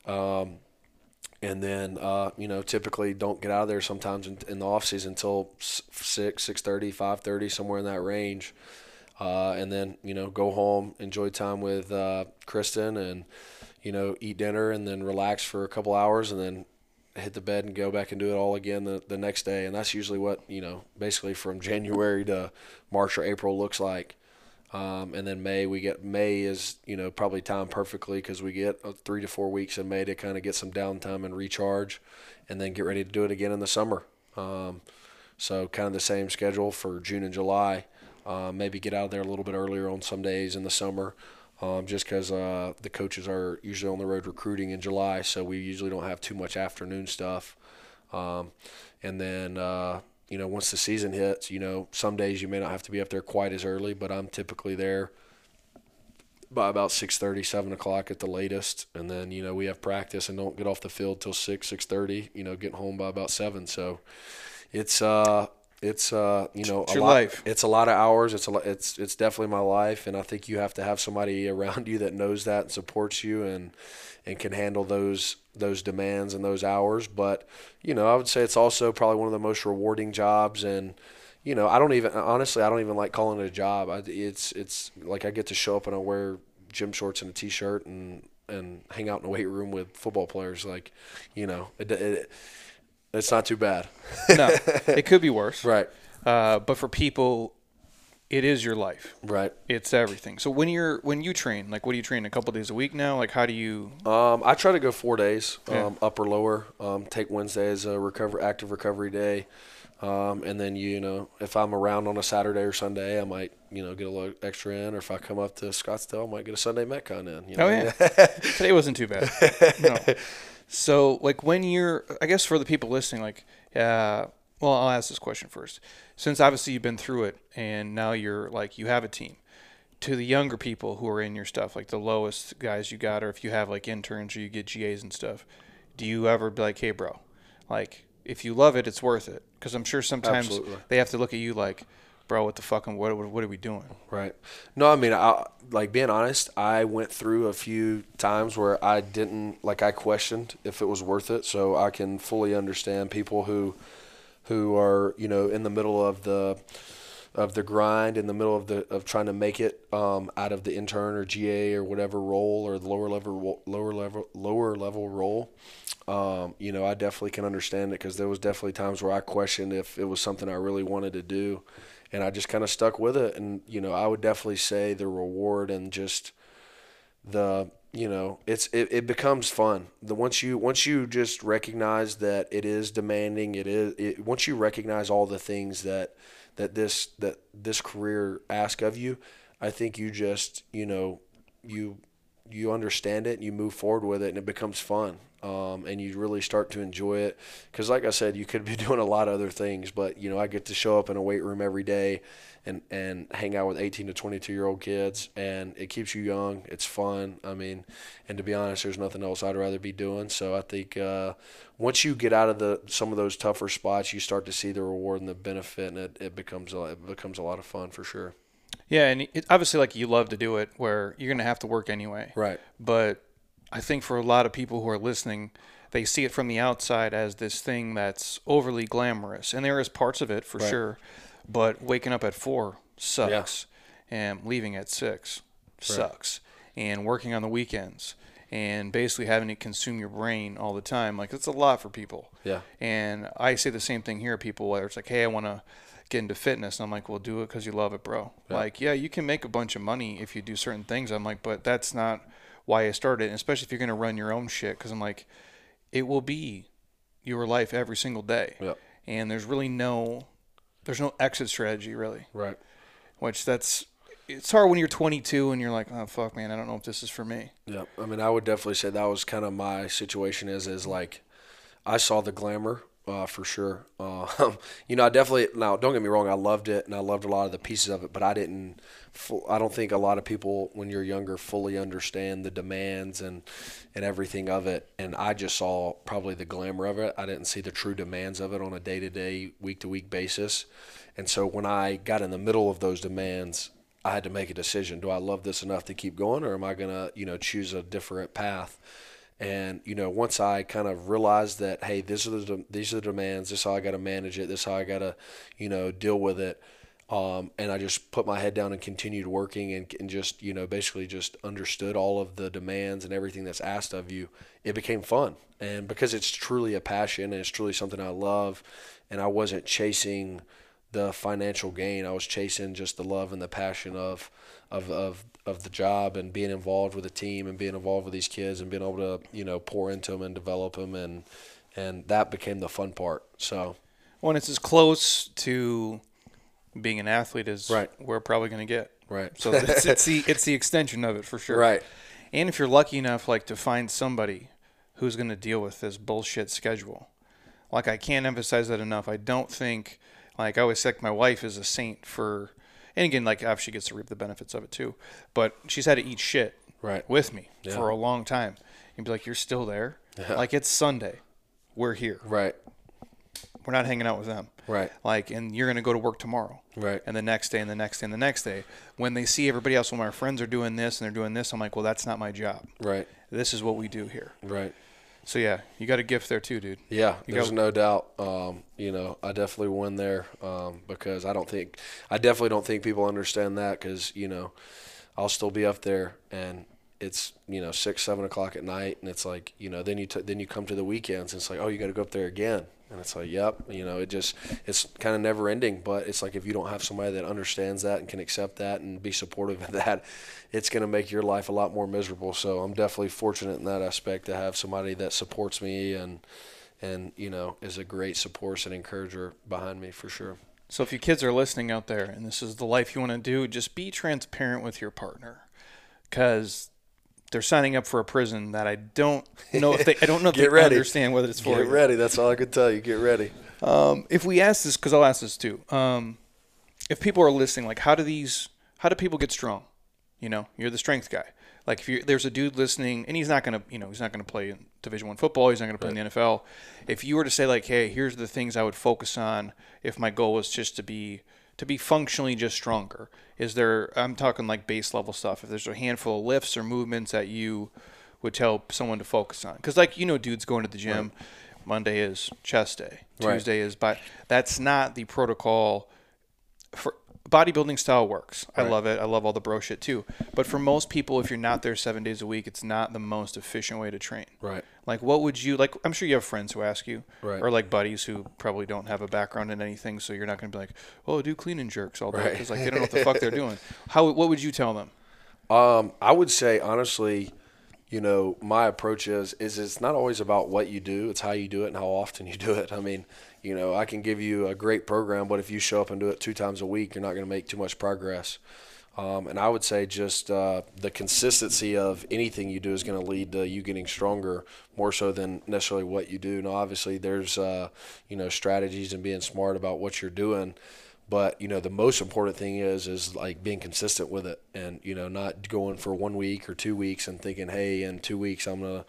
Um, and then uh, you know typically don't get out of there sometimes in, in the off season until six, six thirty, five thirty, somewhere in that range, uh, and then you know go home, enjoy time with uh, Kristen, and you know eat dinner, and then relax for a couple hours, and then hit the bed and go back and do it all again the, the next day, and that's usually what you know basically from January to March or April looks like. Um, and then May, we get May is you know probably timed perfectly because we get uh, three to four weeks in May to kind of get some downtime and recharge, and then get ready to do it again in the summer. Um, so kind of the same schedule for June and July. Uh, maybe get out of there a little bit earlier on some days in the summer, um, just because uh, the coaches are usually on the road recruiting in July, so we usually don't have too much afternoon stuff. Um, and then uh, you know once the season hits, you know some days you may not have to be up there quite as early, but I'm typically there by about 6.30 7 o'clock at the latest and then you know we have practice and don't get off the field till 6 6.30 you know get home by about 7 so it's uh it's uh you know It's a your lot, life. it's a lot of hours it's a it's it's definitely my life and i think you have to have somebody around you that knows that and supports you and and can handle those those demands and those hours but you know i would say it's also probably one of the most rewarding jobs and you know, I don't even honestly, I don't even like calling it a job. I, it's it's like I get to show up and I wear gym shorts and a t-shirt and and hang out in the weight room with football players. Like, you know, it, it, it's not too bad. no, it could be worse. right, Uh, but for people, it is your life. right. It's everything. So when you're when you train, like what do you train a couple days a week now? Like how do you? Um, I try to go four days, um, upper lower. Um, take Wednesday as a recover active recovery day, um, and then you know if I'm around on a Saturday or Sunday, I might you know get a little extra in, or if I come up to Scottsdale, I might get a Sunday Metcon in. You know? Oh yeah, today wasn't too bad. No. So like when you're, I guess for the people listening, like, uh, well, I'll ask this question first. Since obviously you've been through it, and now you're like you have a team. To the younger people who are in your stuff, like the lowest guys you got, or if you have like interns or you get GAs and stuff, do you ever be like, hey, bro, like if you love it, it's worth it? Because I'm sure sometimes Absolutely. they have to look at you like, bro, what the fucking what what, are we doing? Right. No, I mean, I, like being honest, I went through a few times where I didn't like I questioned if it was worth it. So I can fully understand people who who are you know in the middle of the of the grind in the middle of the of trying to make it um, out of the intern or GA or whatever role or the lower level lower level lower level role. Um, you know, I definitely can understand it because there was definitely times where I questioned if it was something I really wanted to do, and I just kind of stuck with it. And you know, I would definitely say the reward and just the you know it's it, it becomes fun the once you once you just recognize that it is demanding it is it, once you recognize all the things that that this that this career ask of you i think you just you know you you understand it and you move forward with it and it becomes fun um, and you really start to enjoy it. Because like i said you could be doing a lot of other things but you know i get to show up in a weight room every day and, and hang out with 18 to 22 year old kids and it keeps you young. It's fun. I mean and to be honest there's nothing else i'd rather be doing. So i think uh, once you get out of the some of those tougher spots you start to see the reward and the benefit and it, it becomes a, it becomes a lot of fun for sure Yeah, and it, obviously, like you love to do it, where you're gonna have to work anyway. right But I think for a lot of people who are listening, they see it from the outside as this thing that's overly glamorous, and there is parts of it for Right. sure. But waking up at four sucks, and leaving at six sucks, and working on the weekends, and basically having to consume your brain all the time, like it's a lot for people. yeah And I say the same thing here, people, where it's like, hey, I want to get into fitness. And I'm like, well, do it because you love it, bro. Yeah. Like, yeah, you can make a bunch of money if you do certain things. I'm like, but that's not why I started. And especially if you're going to run your own shit. Because I'm like, it will be your life every single day. Yep. And there's really no, there's no exit strategy, really. right Which that's, it's hard when you're 22 and you're like, oh, fuck, man, I don't know if this is for me. Yeah, I mean, I would definitely say that was kind of my situation. Is is like, I saw the glamour uh, for sure. Uh, you know, I definitely now don't get me wrong, I loved it and I loved a lot of the pieces of it, but I didn't. I don't think a lot of people when you're younger fully understand the demands and and everything of it. And I just saw probably the glamour of it. I didn't see the true demands of it on a day to day, week to week basis. And so when I got in the middle of those demands, I had to make a decision. Do I love this enough to keep going, or am I gonna, you know, choose a different path? And you know, once I kind of realized that, hey, these are the these are the demands. This is how I got to manage it. This is how I got to, you know, deal with it. Um, and I just put my head down and continued working and, and just, you know, basically just understood all of the demands and everything that's asked of you. It became fun. And because it's truly a passion and it's truly something I love, and I wasn't chasing the financial gain. I was chasing just the love and the passion of of of of the job and being involved with the team and being involved with these kids and being able to you know pour into them and develop them and and that became the fun part. So when it's as close to being an athlete as Right. we're probably going to get. Right. So it's, it's the it's the extension of it for sure. Right. And if you're lucky enough, like to find somebody who's going to deal with this bullshit schedule, like I can't emphasize that enough. I don't think, like I always say, my wife is a saint for, and again, like obviously she gets to reap the benefits of it too, but she's had to eat shit Right. with me Yeah. for a long time. You'd be like, you're still there. Like it's Sunday, we're here. Right. We're not hanging out with them. Right. Like, and you're going to go to work tomorrow. Right. And the next day, and the next day, and the next day. When they see everybody else, when my friends are doing this and they're doing this, I'm like, well, that's not my job. Right. This is what we do here. Right. So yeah, you got a gift there too, dude. Yeah, You there's got- no doubt. Um, you know, I definitely win there um, because I don't think, I definitely don't think people understand that because you know, I'll still be up there and it's you know six seven o'clock at night and it's like you know then you t- then you come to the weekends and it's like oh you got to go up there again and it's like yep you know it just it's kind of never ending but it's like if you don't have somebody that understands that and can accept that and be supportive of that it's going to make your life a lot more miserable. So i'm definitely fortunate in that aspect to have somebody that supports me and and you know is a great support and encourager behind me for sure. So if you kids are listening out there and this is the life you want to do, just be transparent with your partner, because they're signing up for a prison that I don't know if they I don't know if they ready. understand whether it's for. get ready that's all i can tell you get ready Um, if we ask this, because I'll ask this too. Um, if people are listening, like, how do these, how do people get strong? You know, you're the strength guy. Like, if you there's a dude listening, and he's not gonna, you know, he's not gonna play in Division One football. He's not gonna play in the NFL. If you were to say, like, hey, here's the things I would focus on if my goal was just to be to be functionally just stronger. Is there? I'm talking like base level stuff. If there's a handful of lifts or movements that you would tell someone to focus on, because like you know, dudes going to the gym. Monday is chest day. Right. Tuesday is but that's not the protocol for bodybuilding style works. I Right. love it. I love all the bro shit too. But for most people if you're not there 7 days a week, it's not the most efficient way to train. right Like what would you like I'm sure you have friends who ask you Right. or like buddies who probably don't have a background in anything so you're not going to be like, "Oh, do clean and jerks all day" Right. cuz like they don't know what the fuck they're doing. How what would you tell them? Um, I would say honestly, you know, my approach is is it's not always about what you do; it's how you do it and how often you do it. I mean, you know, I can give you a great program, but if you show up and do it two times a week, you're not going to make too much progress. Um, and I would say just uh, the consistency of anything you do is going to lead to you getting stronger more so than necessarily what you do. Now, obviously, there's uh, you know strategies and being smart about what you're doing, but you know the most important thing is is like being consistent with it, and you know not going for one week or two weeks and thinking, hey, in two weeks I'm gonna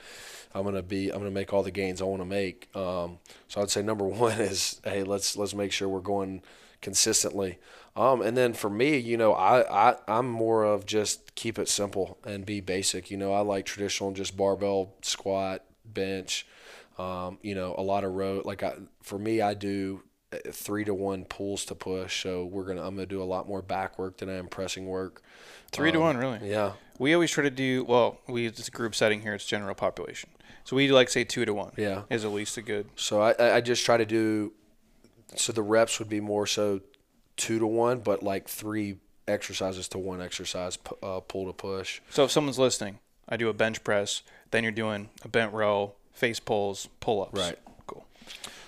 I'm gonna be I'm gonna make all the gains I want to make. Um, so I'd say number one is hey let's let's make sure we're going consistently. Um, and then for me, you know, I, I I'm more of just keep it simple and be basic. You know, I like traditional, just barbell squat, bench. Um, you know, a lot of row. Like I, for me, I do uh, three to one pulls to push. So we're gonna I'm gonna do a lot more back work than I am pressing work. 3 to Um, 1 really. Yeah. We always try to do well, we it's a group setting here, it's general population. So we like say 2 to 1. Yeah. Is at least a good So I, I I just try to do. So the reps would be more so two to one, but like three exercises to one exercise, uh, pull to push. So if someone's listening, I do a bench press, then you're doing a bent row, face pulls, pull ups. Right. Cool.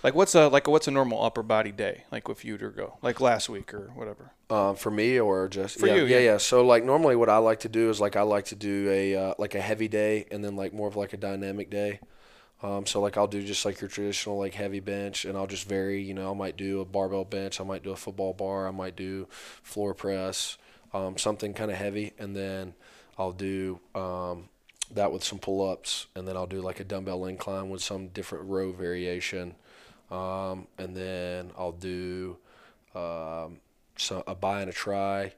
Like what's a like what's a normal upper body day like if you to go like last week or whatever. Um, for me or just For yeah, you, yeah, yeah. yeah. So like normally what I like to do is like I like to do a uh, like a heavy day and then like more of like a dynamic day. Um, so like I'll do just like your traditional like heavy bench and I'll just vary. You know I might do a barbell bench, I might do a football bar, I might do floor press, um, something kind of heavy, and then I'll do um, that with some pull ups, and then I'll do like a dumbbell incline with some different row variation, um, and then I'll do um, so a bi and a tri,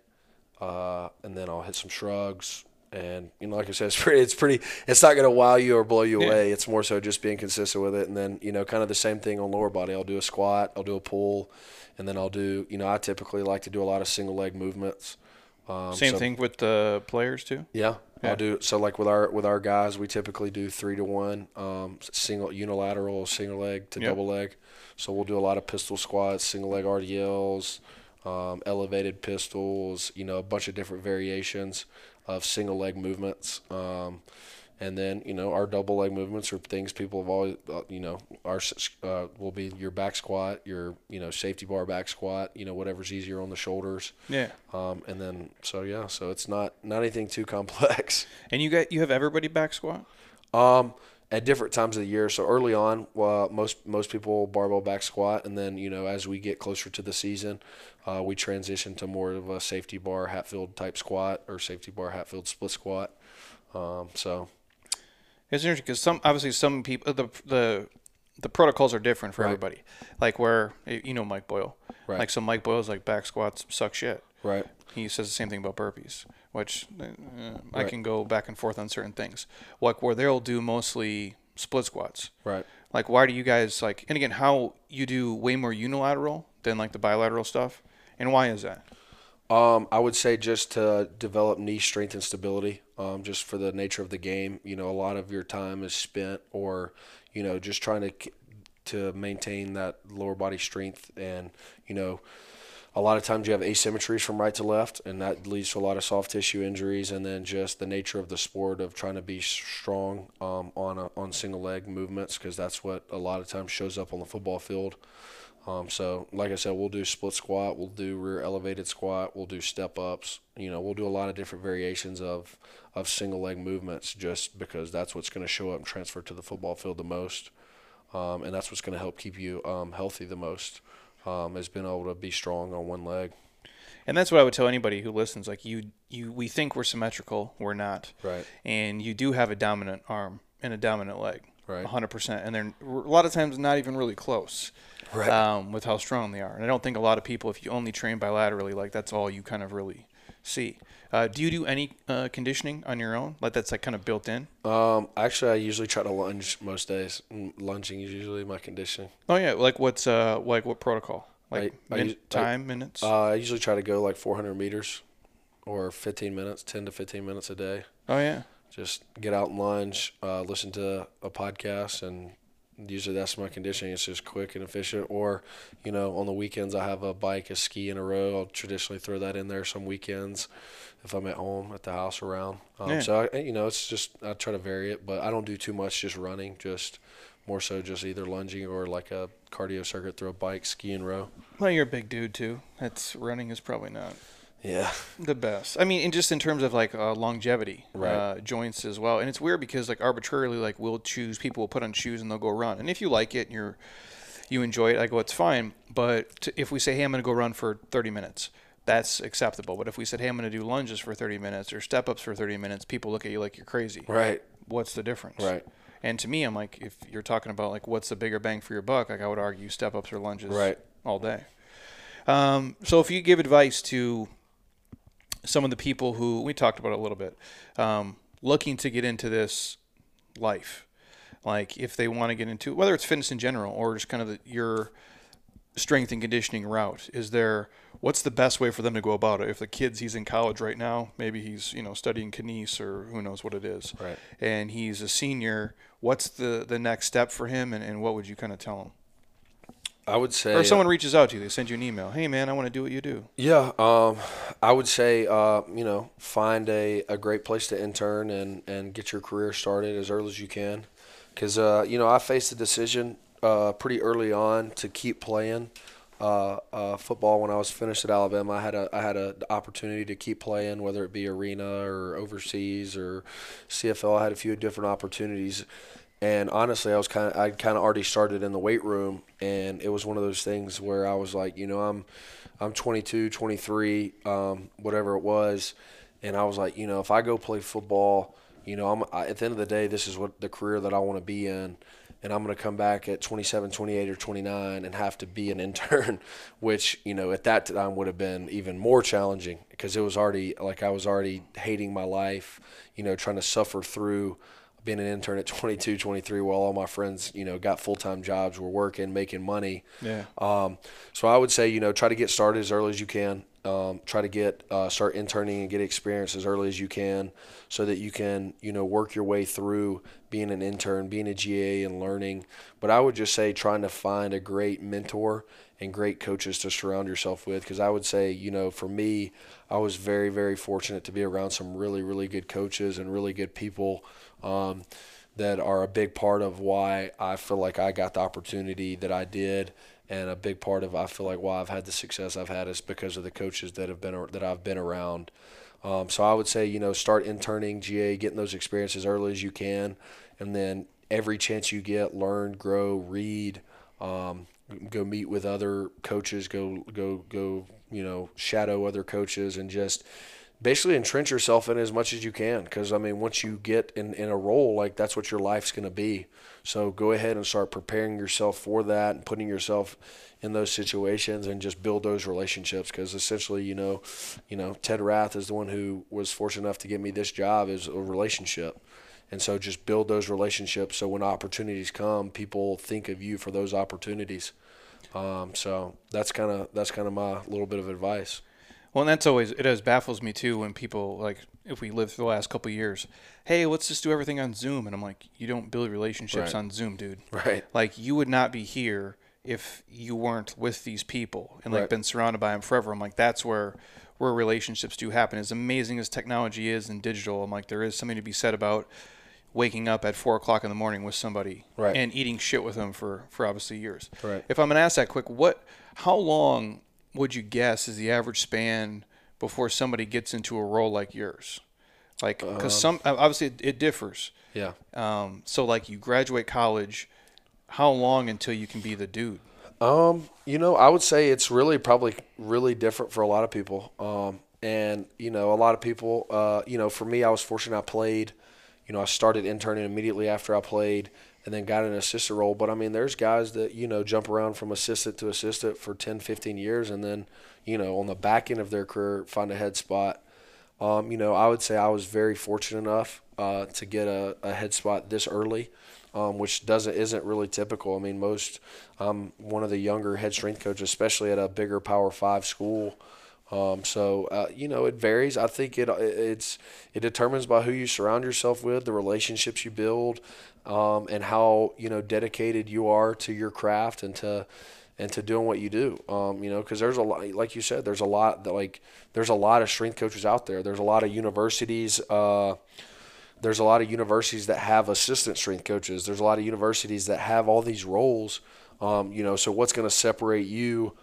uh, and then I'll hit some shrugs. And you know, like I said, it's pretty. It's pretty. It's not gonna wow you or blow you Yeah. away. It's more so just being consistent with it. And then you know, kind of the same thing on lower body. I'll do a squat. I'll do a pull, and then I'll do. You know, I typically like to do a lot of single leg movements. Um, Same so- thing with the players too. yeah, Yeah. I'll do so. Like with our with our guys, we typically do three to one, um, single unilateral, single leg to Yep. double leg. So we'll do a lot of pistol squats, single leg RDLs, um, elevated pistols. You know, a bunch of different variations of single leg movements. Um, And then you know our double leg movements are things people have always uh, you know our uh, will be your back squat, your you know safety bar back squat, you know whatever's easier on the shoulders. Yeah. Um, and then so yeah, so it's not not anything too complex. And you got you have everybody back squat. Um, at different times of the year. So early on, uh, most most people barbell back squat, and then you know as we get closer to the season, uh, we transition to more of a safety bar Hatfield type squat or safety bar Hatfield split squat. Um, so it's interesting because some obviously some people the the the protocols are different for Right. everybody. Like where you know Mike Boyle, Right. like so Mike Boyle's like back squats suck shit. right, He says the same thing about burpees, which uh, I can go back and forth on certain things. Like where they'll do mostly split squats. right. Like why do you guys like? And again, how you do way more unilateral than like the bilateral stuff, and why is that? Um, I would say just to develop knee strength and stability, um, just for the nature of the game. You know, a lot of your time is spent, or you know, just trying to to maintain that lower body strength, and you know, a lot of times you have asymmetries from right to left, and that leads to a lot of soft tissue injuries, and then just the nature of the sport of trying to be strong um, on a, on single leg movements, because that's what a lot of times shows up on the football field. Um, so, like I said, we'll do split squat, we'll do rear elevated squat, we'll do step ups. You know, we'll do a lot of different variations of of single leg movements, just because that's what's going to show up and transfer to the football field the most, um, and that's what's going to help keep you um, healthy the most. Um, is being able to be strong on one leg. And that's what I would tell anybody who listens. Like you, you, we think we're symmetrical, we're not. Right. And you do have a dominant arm and a dominant leg, Right. hundred percent. And they're a lot of times not even really close, Right. um, with how strong they are. And I don't think a lot of people, if you only train bilaterally, like that's all you kind of really see. Uh, do you do any uh, conditioning on your own? Like that's like kind of built in. Um, actually, I usually try to lunge most days. Lunging is usually my conditioning. Oh yeah, like what's uh like what protocol? Like I- I min- I- time minutes. Uh, I usually try to go like 400 meters, or 15 minutes, 10 to 15 minutes a day. oh yeah. Just get out and lunge, uh, listen to a podcast, and usually that's my conditioning. It's just quick and efficient. Or, you know, on the weekends I have a bike, a ski in a row. I'll traditionally throw that in there some weekends if I'm at home, at the house, around. Um, Yeah. So I, you know, it's just I try to vary it, but I don't do too much just running. Just more so just either lunging or like a cardio circuit, through a bike, ski and row. Well, you're a big dude too. That's running is probably not Yeah. the best. I mean, and just in terms of like uh, longevity, Right. uh, joints as well. And it's weird because like arbitrarily, like we'll choose people will put on shoes and they'll go run. And if you like it and you're you enjoy it, I go, it's fine. But t- if we say, hey, I'm going to go run for 30 minutes, that's acceptable. But if we said, hey, I'm going to do lunges for 30 minutes or step ups for 30 minutes, people look at you like you're crazy. Right. What's the difference? Right. And to me, I'm like, if you're talking about like what's the bigger bang for your buck, like I would argue step ups or lunges Right. all day. Um, so if you give advice to some of the people who we talked about a little bit, um, looking to get into this life, like if they want to get into whether it's fitness in general or just kind of the, your strength and conditioning route, is there what's the best way for them to go about it? If the kid's he's in college right now, maybe he's you know studying kines or who knows what it is, Right. and he's a senior. What's the the next step for him, and, and what would you kind of tell him? I would say. Or if someone reaches out to you, they send you an email. Hey man, I want to do what you do. Yeah, um, I would say uh, you know find a, a great place to intern and, and get your career started as early as you can, because uh, you know I faced the decision uh, pretty early on to keep playing uh, uh, football when I was finished at Alabama. I had a I had a opportunity to keep playing, whether it be arena or overseas or CFL. I had a few different opportunities. And honestly, I was kind of I kind of already started in the weight room, and it was one of those things where I was like, you know, I'm I'm 22, 23, um, whatever it was, and I was like, you know, if I go play football, you know, I'm I, at the end of the day, this is what the career that I want to be in, and I'm going to come back at 27, 28, or 29 and have to be an intern, which you know at that time would have been even more challenging because it was already like I was already hating my life, you know, trying to suffer through being an intern at 22, 23 while all my friends, you know, got full-time jobs, were working, making money. Yeah. Um, so I would say, you know, try to get started as early as you can. um, try to get uh, start interning and get experience as early as you can, so that you can you know work your way through being an intern, being a GA, and learning. But I would just say trying to find a great mentor and great coaches to surround yourself with, because I would say you know for me, I was very very fortunate to be around some really really good coaches and really good people. Um, that are a big part of why I feel like I got the opportunity that I did and a big part of I feel like why I've had the success I've had is because of the coaches that have been that I've been around. Um, so I would say you know start interning GA, getting those experiences early as you can, and then every chance you get, learn, grow, read, um, go meet with other coaches, go go go you know shadow other coaches, and just basically entrench yourself in as much as you can because i mean once you get in, in a role like that's what your life's going to be. So go ahead and start preparing yourself for that and putting yourself in those situations and just build those relationships because essentially you know you know ted rath is the one who was fortunate enough to get me this job is a relationship. And so just build those relationships so when opportunities come people think of you for those opportunities. Um, so that's kind of that's kind of my little bit of advice well, and that's always it always baffles me too when people like if we live through the last couple years, hey, let's just do everything on Zoom, and I'm like, you don't build relationships Right. on Zoom, dude. right Like you would not be here if you weren't with these people and like Right. been surrounded by them forever. I'm like, that's where where relationships do happen. As amazing as technology is and digital, I'm like, there is something to be said about waking up at four o'clock in the morning with somebody Right. and eating shit with them for for obviously years. Right. If I'm gonna ask that quick, what how long would you guess is the average span before somebody gets into a role like yours? Like, because some obviously it, it differs. yeah Um, so like you graduate college, how long until you can be the dude? Um, you know, I would say it's really probably really different for a lot of people. Um, and you know, a lot of people, uh, you know, for me, I was fortunate. I played. You know, I started interning immediately after I played, and then got an assistant role. But I mean, there's guys that you know jump around from assistant to assistant for 10, 15 years, and then you know on the back end of their career find a head spot. Um, you know, I would say I was very fortunate enough uh, to get a, a head spot this early, um, which doesn't isn't really typical. I mean, most I'm one of the younger head strength coaches, especially at a bigger Power Five school. Um, so uh, you know, it varies. I think it it's it determines by who you surround yourself with, the relationships you build, um, and how you know dedicated you are to your craft and to and to doing what you do. Um, you know, because there's a lot, like you said, there's a lot that like there's a lot of strength coaches out there. There's a lot of universities. Uh, there's a lot of universities that have assistant strength coaches. There's a lot of universities that have all these roles. Um, you know, so what's going to separate you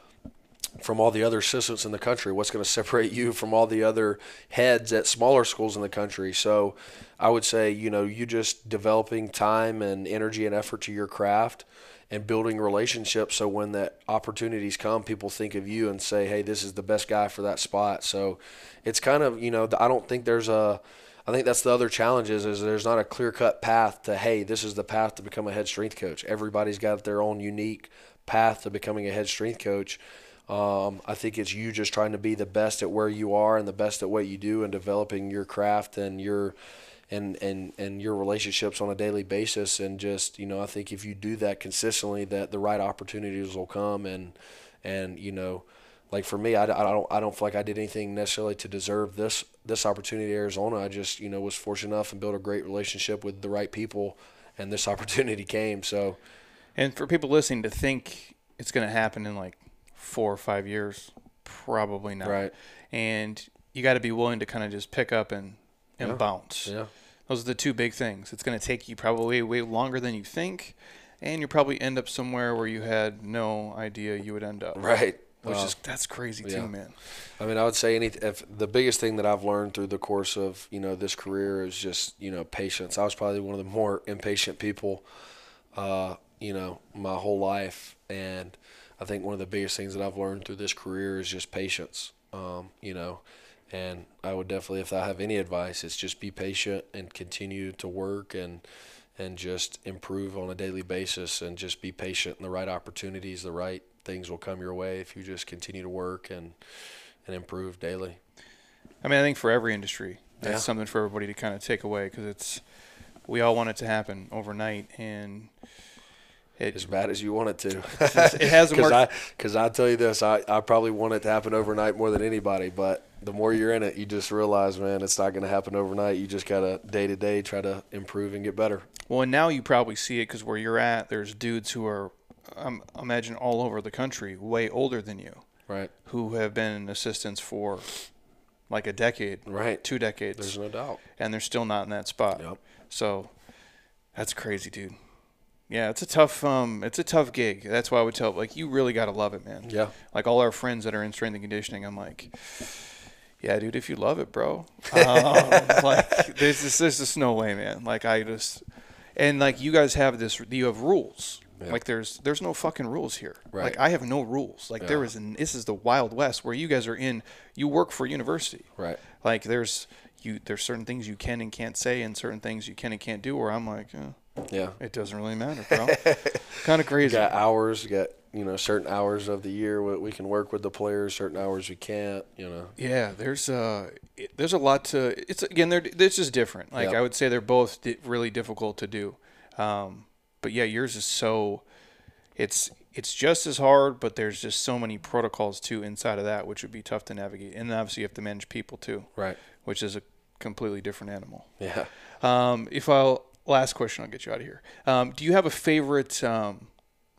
from all the other assistants in the country? What's going to separate you from all the other heads at smaller schools in the country? So, I would say, you know, you just developing time and energy and effort to your craft and building relationships so when that opportunities come people think of you and say hey this is the best guy for that spot so it's kind of you know i don't think there's a i think that's the other challenge is, is there's not a clear cut path to hey this is the path to become a head strength coach everybody's got their own unique path to becoming a head strength coach um, I think it's you just trying to be the best at where you are and the best at what you do and developing your craft and your and and and your relationships on a daily basis. And just you know I think if you do that consistently that the right opportunities will come. And and you know like for me I, I don't I don't feel like I did anything necessarily to deserve this this opportunity at Arizona. I just you know was fortunate enough and built a great relationship with the right people and this opportunity came. So And for people listening to think it's going to happen in like four or five years, probably not. Right. And you got to be willing to kind of just pick up and and Yeah. bounce. yeah Those are the two big things. It's going to take you probably way longer than you think, and you probably end up somewhere where you had no idea you would end up. right Which Uh, is that's crazy yeah. too, man. I mean, I would say any if the biggest thing that I've learned through the course of you know this career is just you know patience. I was probably one of the more impatient people, uh, you know, my whole life, and I think one of the biggest things that I've learned through this career is just patience. Um, you know, and I would definitely, if I have any advice, it's just be patient and continue to work and and just improve on a daily basis and just be patient and the right opportunities, the right things will come your way if you just continue to work and and improve daily. I mean, I think for every industry, that's Yeah. something for everybody to kind of take away because it's we all want it to happen overnight, and It- as bad as you want it to. it hasn't Because worked. I, cause I tell you this, I, I probably want it to happen overnight more than anybody. But the more you're in it, you just realize, man, it's not going to happen overnight. You just got to day to day try to improve and get better. Well, and now you probably see it because where you're at, there's dudes who are, um, imagine all over the country, way older than you, Right. who have been in assistance for like a decade, Right. two decades, There's no doubt. and they're still not in that spot. Yep. So that's crazy, dude. Yeah, it's a tough, um, it's a tough gig. That's why I would tell, like, you really got to love it, man. Yeah. Like all our friends that are in strength and conditioning, I'm like, yeah, dude, if you love it, bro. Um, like, there's just, there's just no way, man. Like, I just, and like, you guys have this, you have rules. Yeah. Like, there's, there's no fucking rules here. Right. Like, I have no rules. Like, there Yeah. is, an, this is the Wild West where you guys are in. You work for university. Right. Like, there's, you, there's certain things you can and can't say, and certain things you can and can't do. Where I'm like, eh, Yeah. it doesn't really matter, bro. kind of We crazy. got hours, we got, you know, certain hours of the year we can work with the players, certain hours we can't, you know. Yeah, there's uh, there's a lot to. It's again, they're this is different. Like Yeah. I would say, they're both di- really difficult to do. Um, but yeah, yours is so. It's it's just as hard, but there's just so many protocols too inside of that, which would be tough to navigate. And obviously, you have to manage people too, Right. which is a completely different animal. Yeah. Um, if I'll last question, I'll get you out of here. Um, do you have a favorite um,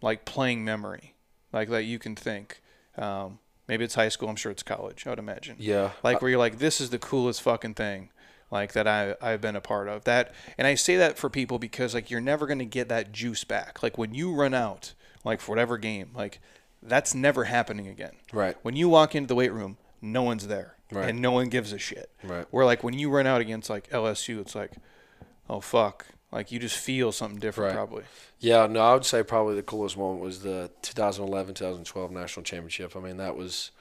like playing memory, like that you can think? Um, maybe it's high school. I'm sure it's college. I would imagine. Yeah. Like where you're like, this is the coolest fucking thing, like that I I've been a part of that. And I say that for people because like you're never gonna get that juice back. Like when you run out, like for whatever game, like that's never happening again. Right. When you walk into the weight room, no one's there, Right. and no one gives a shit. Right. Where like when you run out against like LSU, it's like, oh fuck, like you just feel something different Right. probably. Yeah, no, I would say probably the coolest moment was the 2011-2012 national championship. I mean, that was,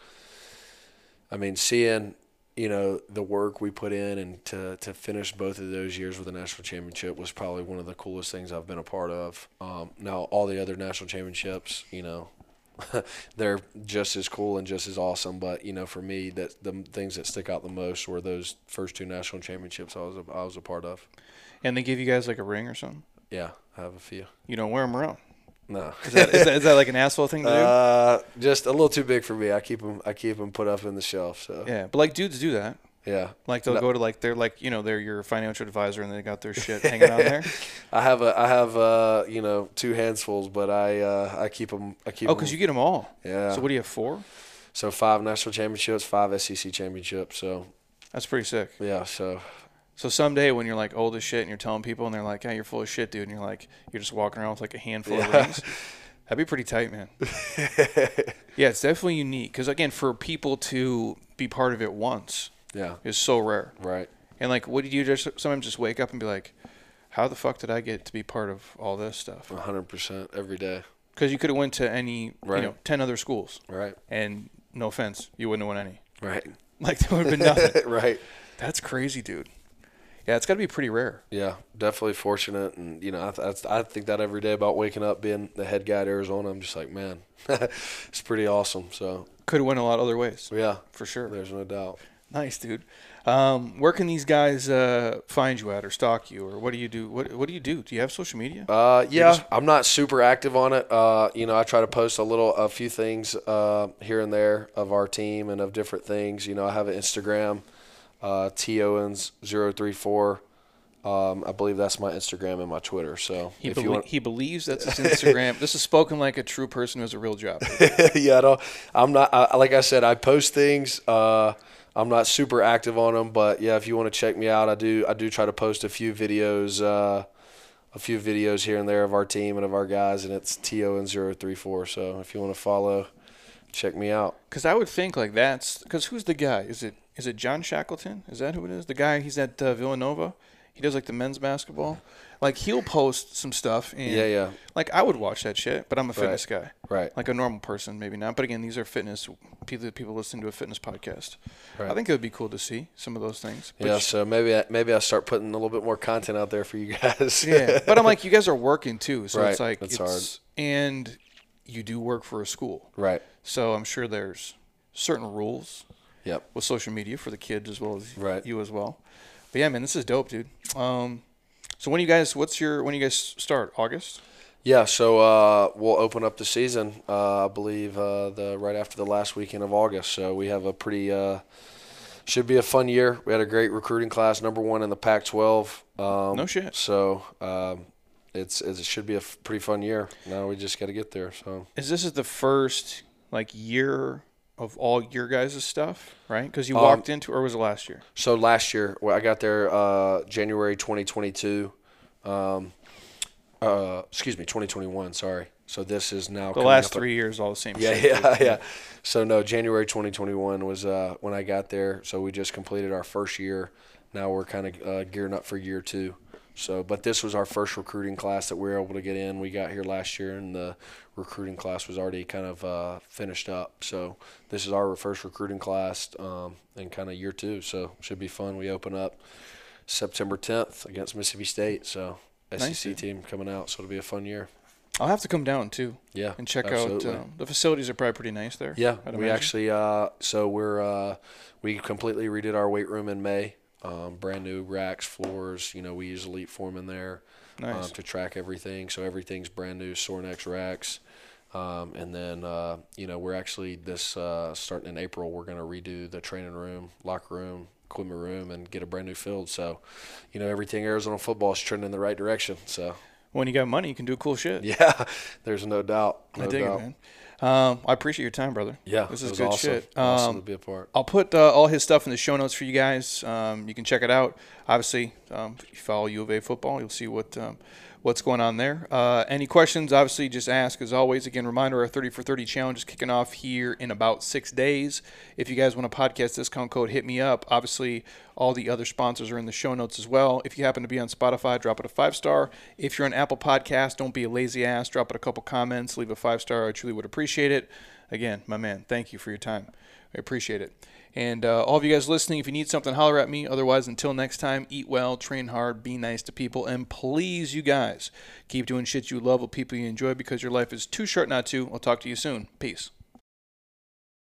I mean, seeing you know the work we put in and to to finish both of those years with a national championship was probably one of the coolest things I've been a part of. Um, now, all the other national championships, you know. they're just as cool and just as awesome, but you know, for me, that the things that stick out the most were those first two national championships I was a, I was a part of. And they give you guys like a ring or something. Yeah, I have a few. You don't wear them around. No, Is that, is that, is that like an asshole thing to do? Uh, just a little too big for me. I keep them. I keep them put up in the shelf. So yeah, but like dudes do that. Yeah. Like they'll No. go to like they're like you know they're your financial advisor and they got their shit hanging on there. I have a. I have uh, you know, two handfuls, but I uh, I keep them. I keep. Oh, because you get them all. Yeah. So what do you have four? So five national championships, five SEC championships. So That's pretty sick. yeah. So So someday when you're like old as shit and you're telling people and they're like, "Yeah, you're full of shit, dude," and you're like, you're just walking around with like a handful of rings. That'd be pretty tight, man. yeah, it's definitely unique because again, for people to be part of it once yeah. is so rare. Right. And like, what did you just sometimes just wake up and be like, "How the fuck did I get to be part of all this stuff?" Hundred percent every day. Because you could have went to any, Right. you know, ten other schools, Right. and no offense, you wouldn't have won any. Right. Like there would have been nothing. right. That's crazy, dude. Yeah, it's got to be pretty rare. Yeah, definitely fortunate, and you know, I, th- I think that every day about waking up, being the head guy at Arizona. I'm just like, man, it's pretty awesome. So Could have went a lot other ways, yeah, for sure. there's no doubt. Nice, dude. Um, where can these guys uh, find you at, or stalk you, or what do you do? What What do you do? Do you have social media? Uh, yeah, just- I'm not super active on it. Uh, you know, I try to post a little, a few things uh, here and there of our team and of different things. You know, I have an Instagram, uh, Owens034. Um, I believe that's my Instagram and my Twitter. So He, you want, he believes that's his Instagram. this is spoken like a true person who has a real job. yeah, I don't, I'm not. I, like I said, I post things. Uh, I'm not super active on them, but yeah, if you want to check me out, I do. I do try to post a few videos, uh, a few videos here and there of our team and of our guys, and it's TON034. So if you want to follow, check me out. Because I would think like that's because who's the guy? Is it is it John Shackleton? Is that who it is? The guy he's at uh, Villanova. He does like the men's basketball. Like he'll post some stuff. And, Yeah, yeah, Like I would watch that shit, but I'm a fitness guy. right. Like a normal person, maybe not. But again, these are fitness people. People listening to a fitness podcast. Right. I think it would be cool to see some of those things. But Yeah, so maybe I, maybe I start putting a little bit more content out there for you guys. yeah, but I'm like, you guys are working too, so it's like that's it's hard. and you do work for a school, right. So I'm sure there's certain rules Yep. with social media for the kids as well as Right. you as well. But yeah, man, this is dope, dude. Um, so when you guys, what's your when you guys start? August? Yeah, so uh, we'll open up the season. Uh, I believe uh, the right after the last weekend of August. So we have a pretty uh, should be a fun year. We had a great recruiting class, number one in the Pac-12. Um, No shit. So um, it's, it should be a f- pretty fun year. Now we just got to get there. So Is this is the first like year of all your guys' stuff, right? Because you Um, walked into, or was it last year? so last year well, I got there uh, January 2022. Um, uh, excuse me, 2021. Sorry. So this is now The last three years, all the same. Yeah, shit, yeah, yeah. So no, January 2021 was uh, when I got there. So we just completed our first year. Now we're kind of uh, gearing up for year two. So, but this was our first recruiting class that we were able to get in. We got here last year, and the recruiting class was already kind of uh, finished up. So this is our first recruiting class um, in kind of year two. So should be fun. We open up September 10th against Mississippi State. So SEC Nice, team coming out. So it'll be a fun year. I'll have to come down too Yeah, and check absolutely. out. Uh, the facilities are probably pretty nice there. Yeah, we actually uh, so we're uh, we completely redid our weight room in May. Um, brand new racks, floors. You know, we use Elite Form in there nice. um, to track everything. So everything's brand new Sorinex racks. Um, and then uh, you know we're actually this uh, starting in April we're going to redo the training room, locker room, equipment room, and get a brand new field. So, you know everything Arizona football is trending in the right direction. So when you got money, you can do cool shit. yeah, there's no doubt. No I dig doubt. it, man. Um, I appreciate your time, brother. Yeah, this is good awesome. shit. Awesome Um, to be a part. I'll put uh, all his stuff in the show notes for you guys. Um, you can check it out. Obviously, um, if you follow U of A football, you'll see what um, what's going on there. Uh, any questions? Obviously, just ask. As always, again, reminder: our 30 for 30 challenge is kicking off here in about six days. If you guys want a podcast discount code, hit me up. Obviously, all the other sponsors are in the show notes as well. If you happen to be on Spotify, drop it a five star. If you're on Apple Podcast, don't be a lazy ass. Drop it a couple comments, leave a five star. I truly would appreciate it. Again, my man, thank you for your time. I appreciate it. And uh, all of you guys listening, if you need something, holler at me. Otherwise, until next time, eat well, train hard, be nice to people, and please, you guys, keep doing shit you love with people you enjoy because your life is too short not to. I'll talk to you soon. Peace.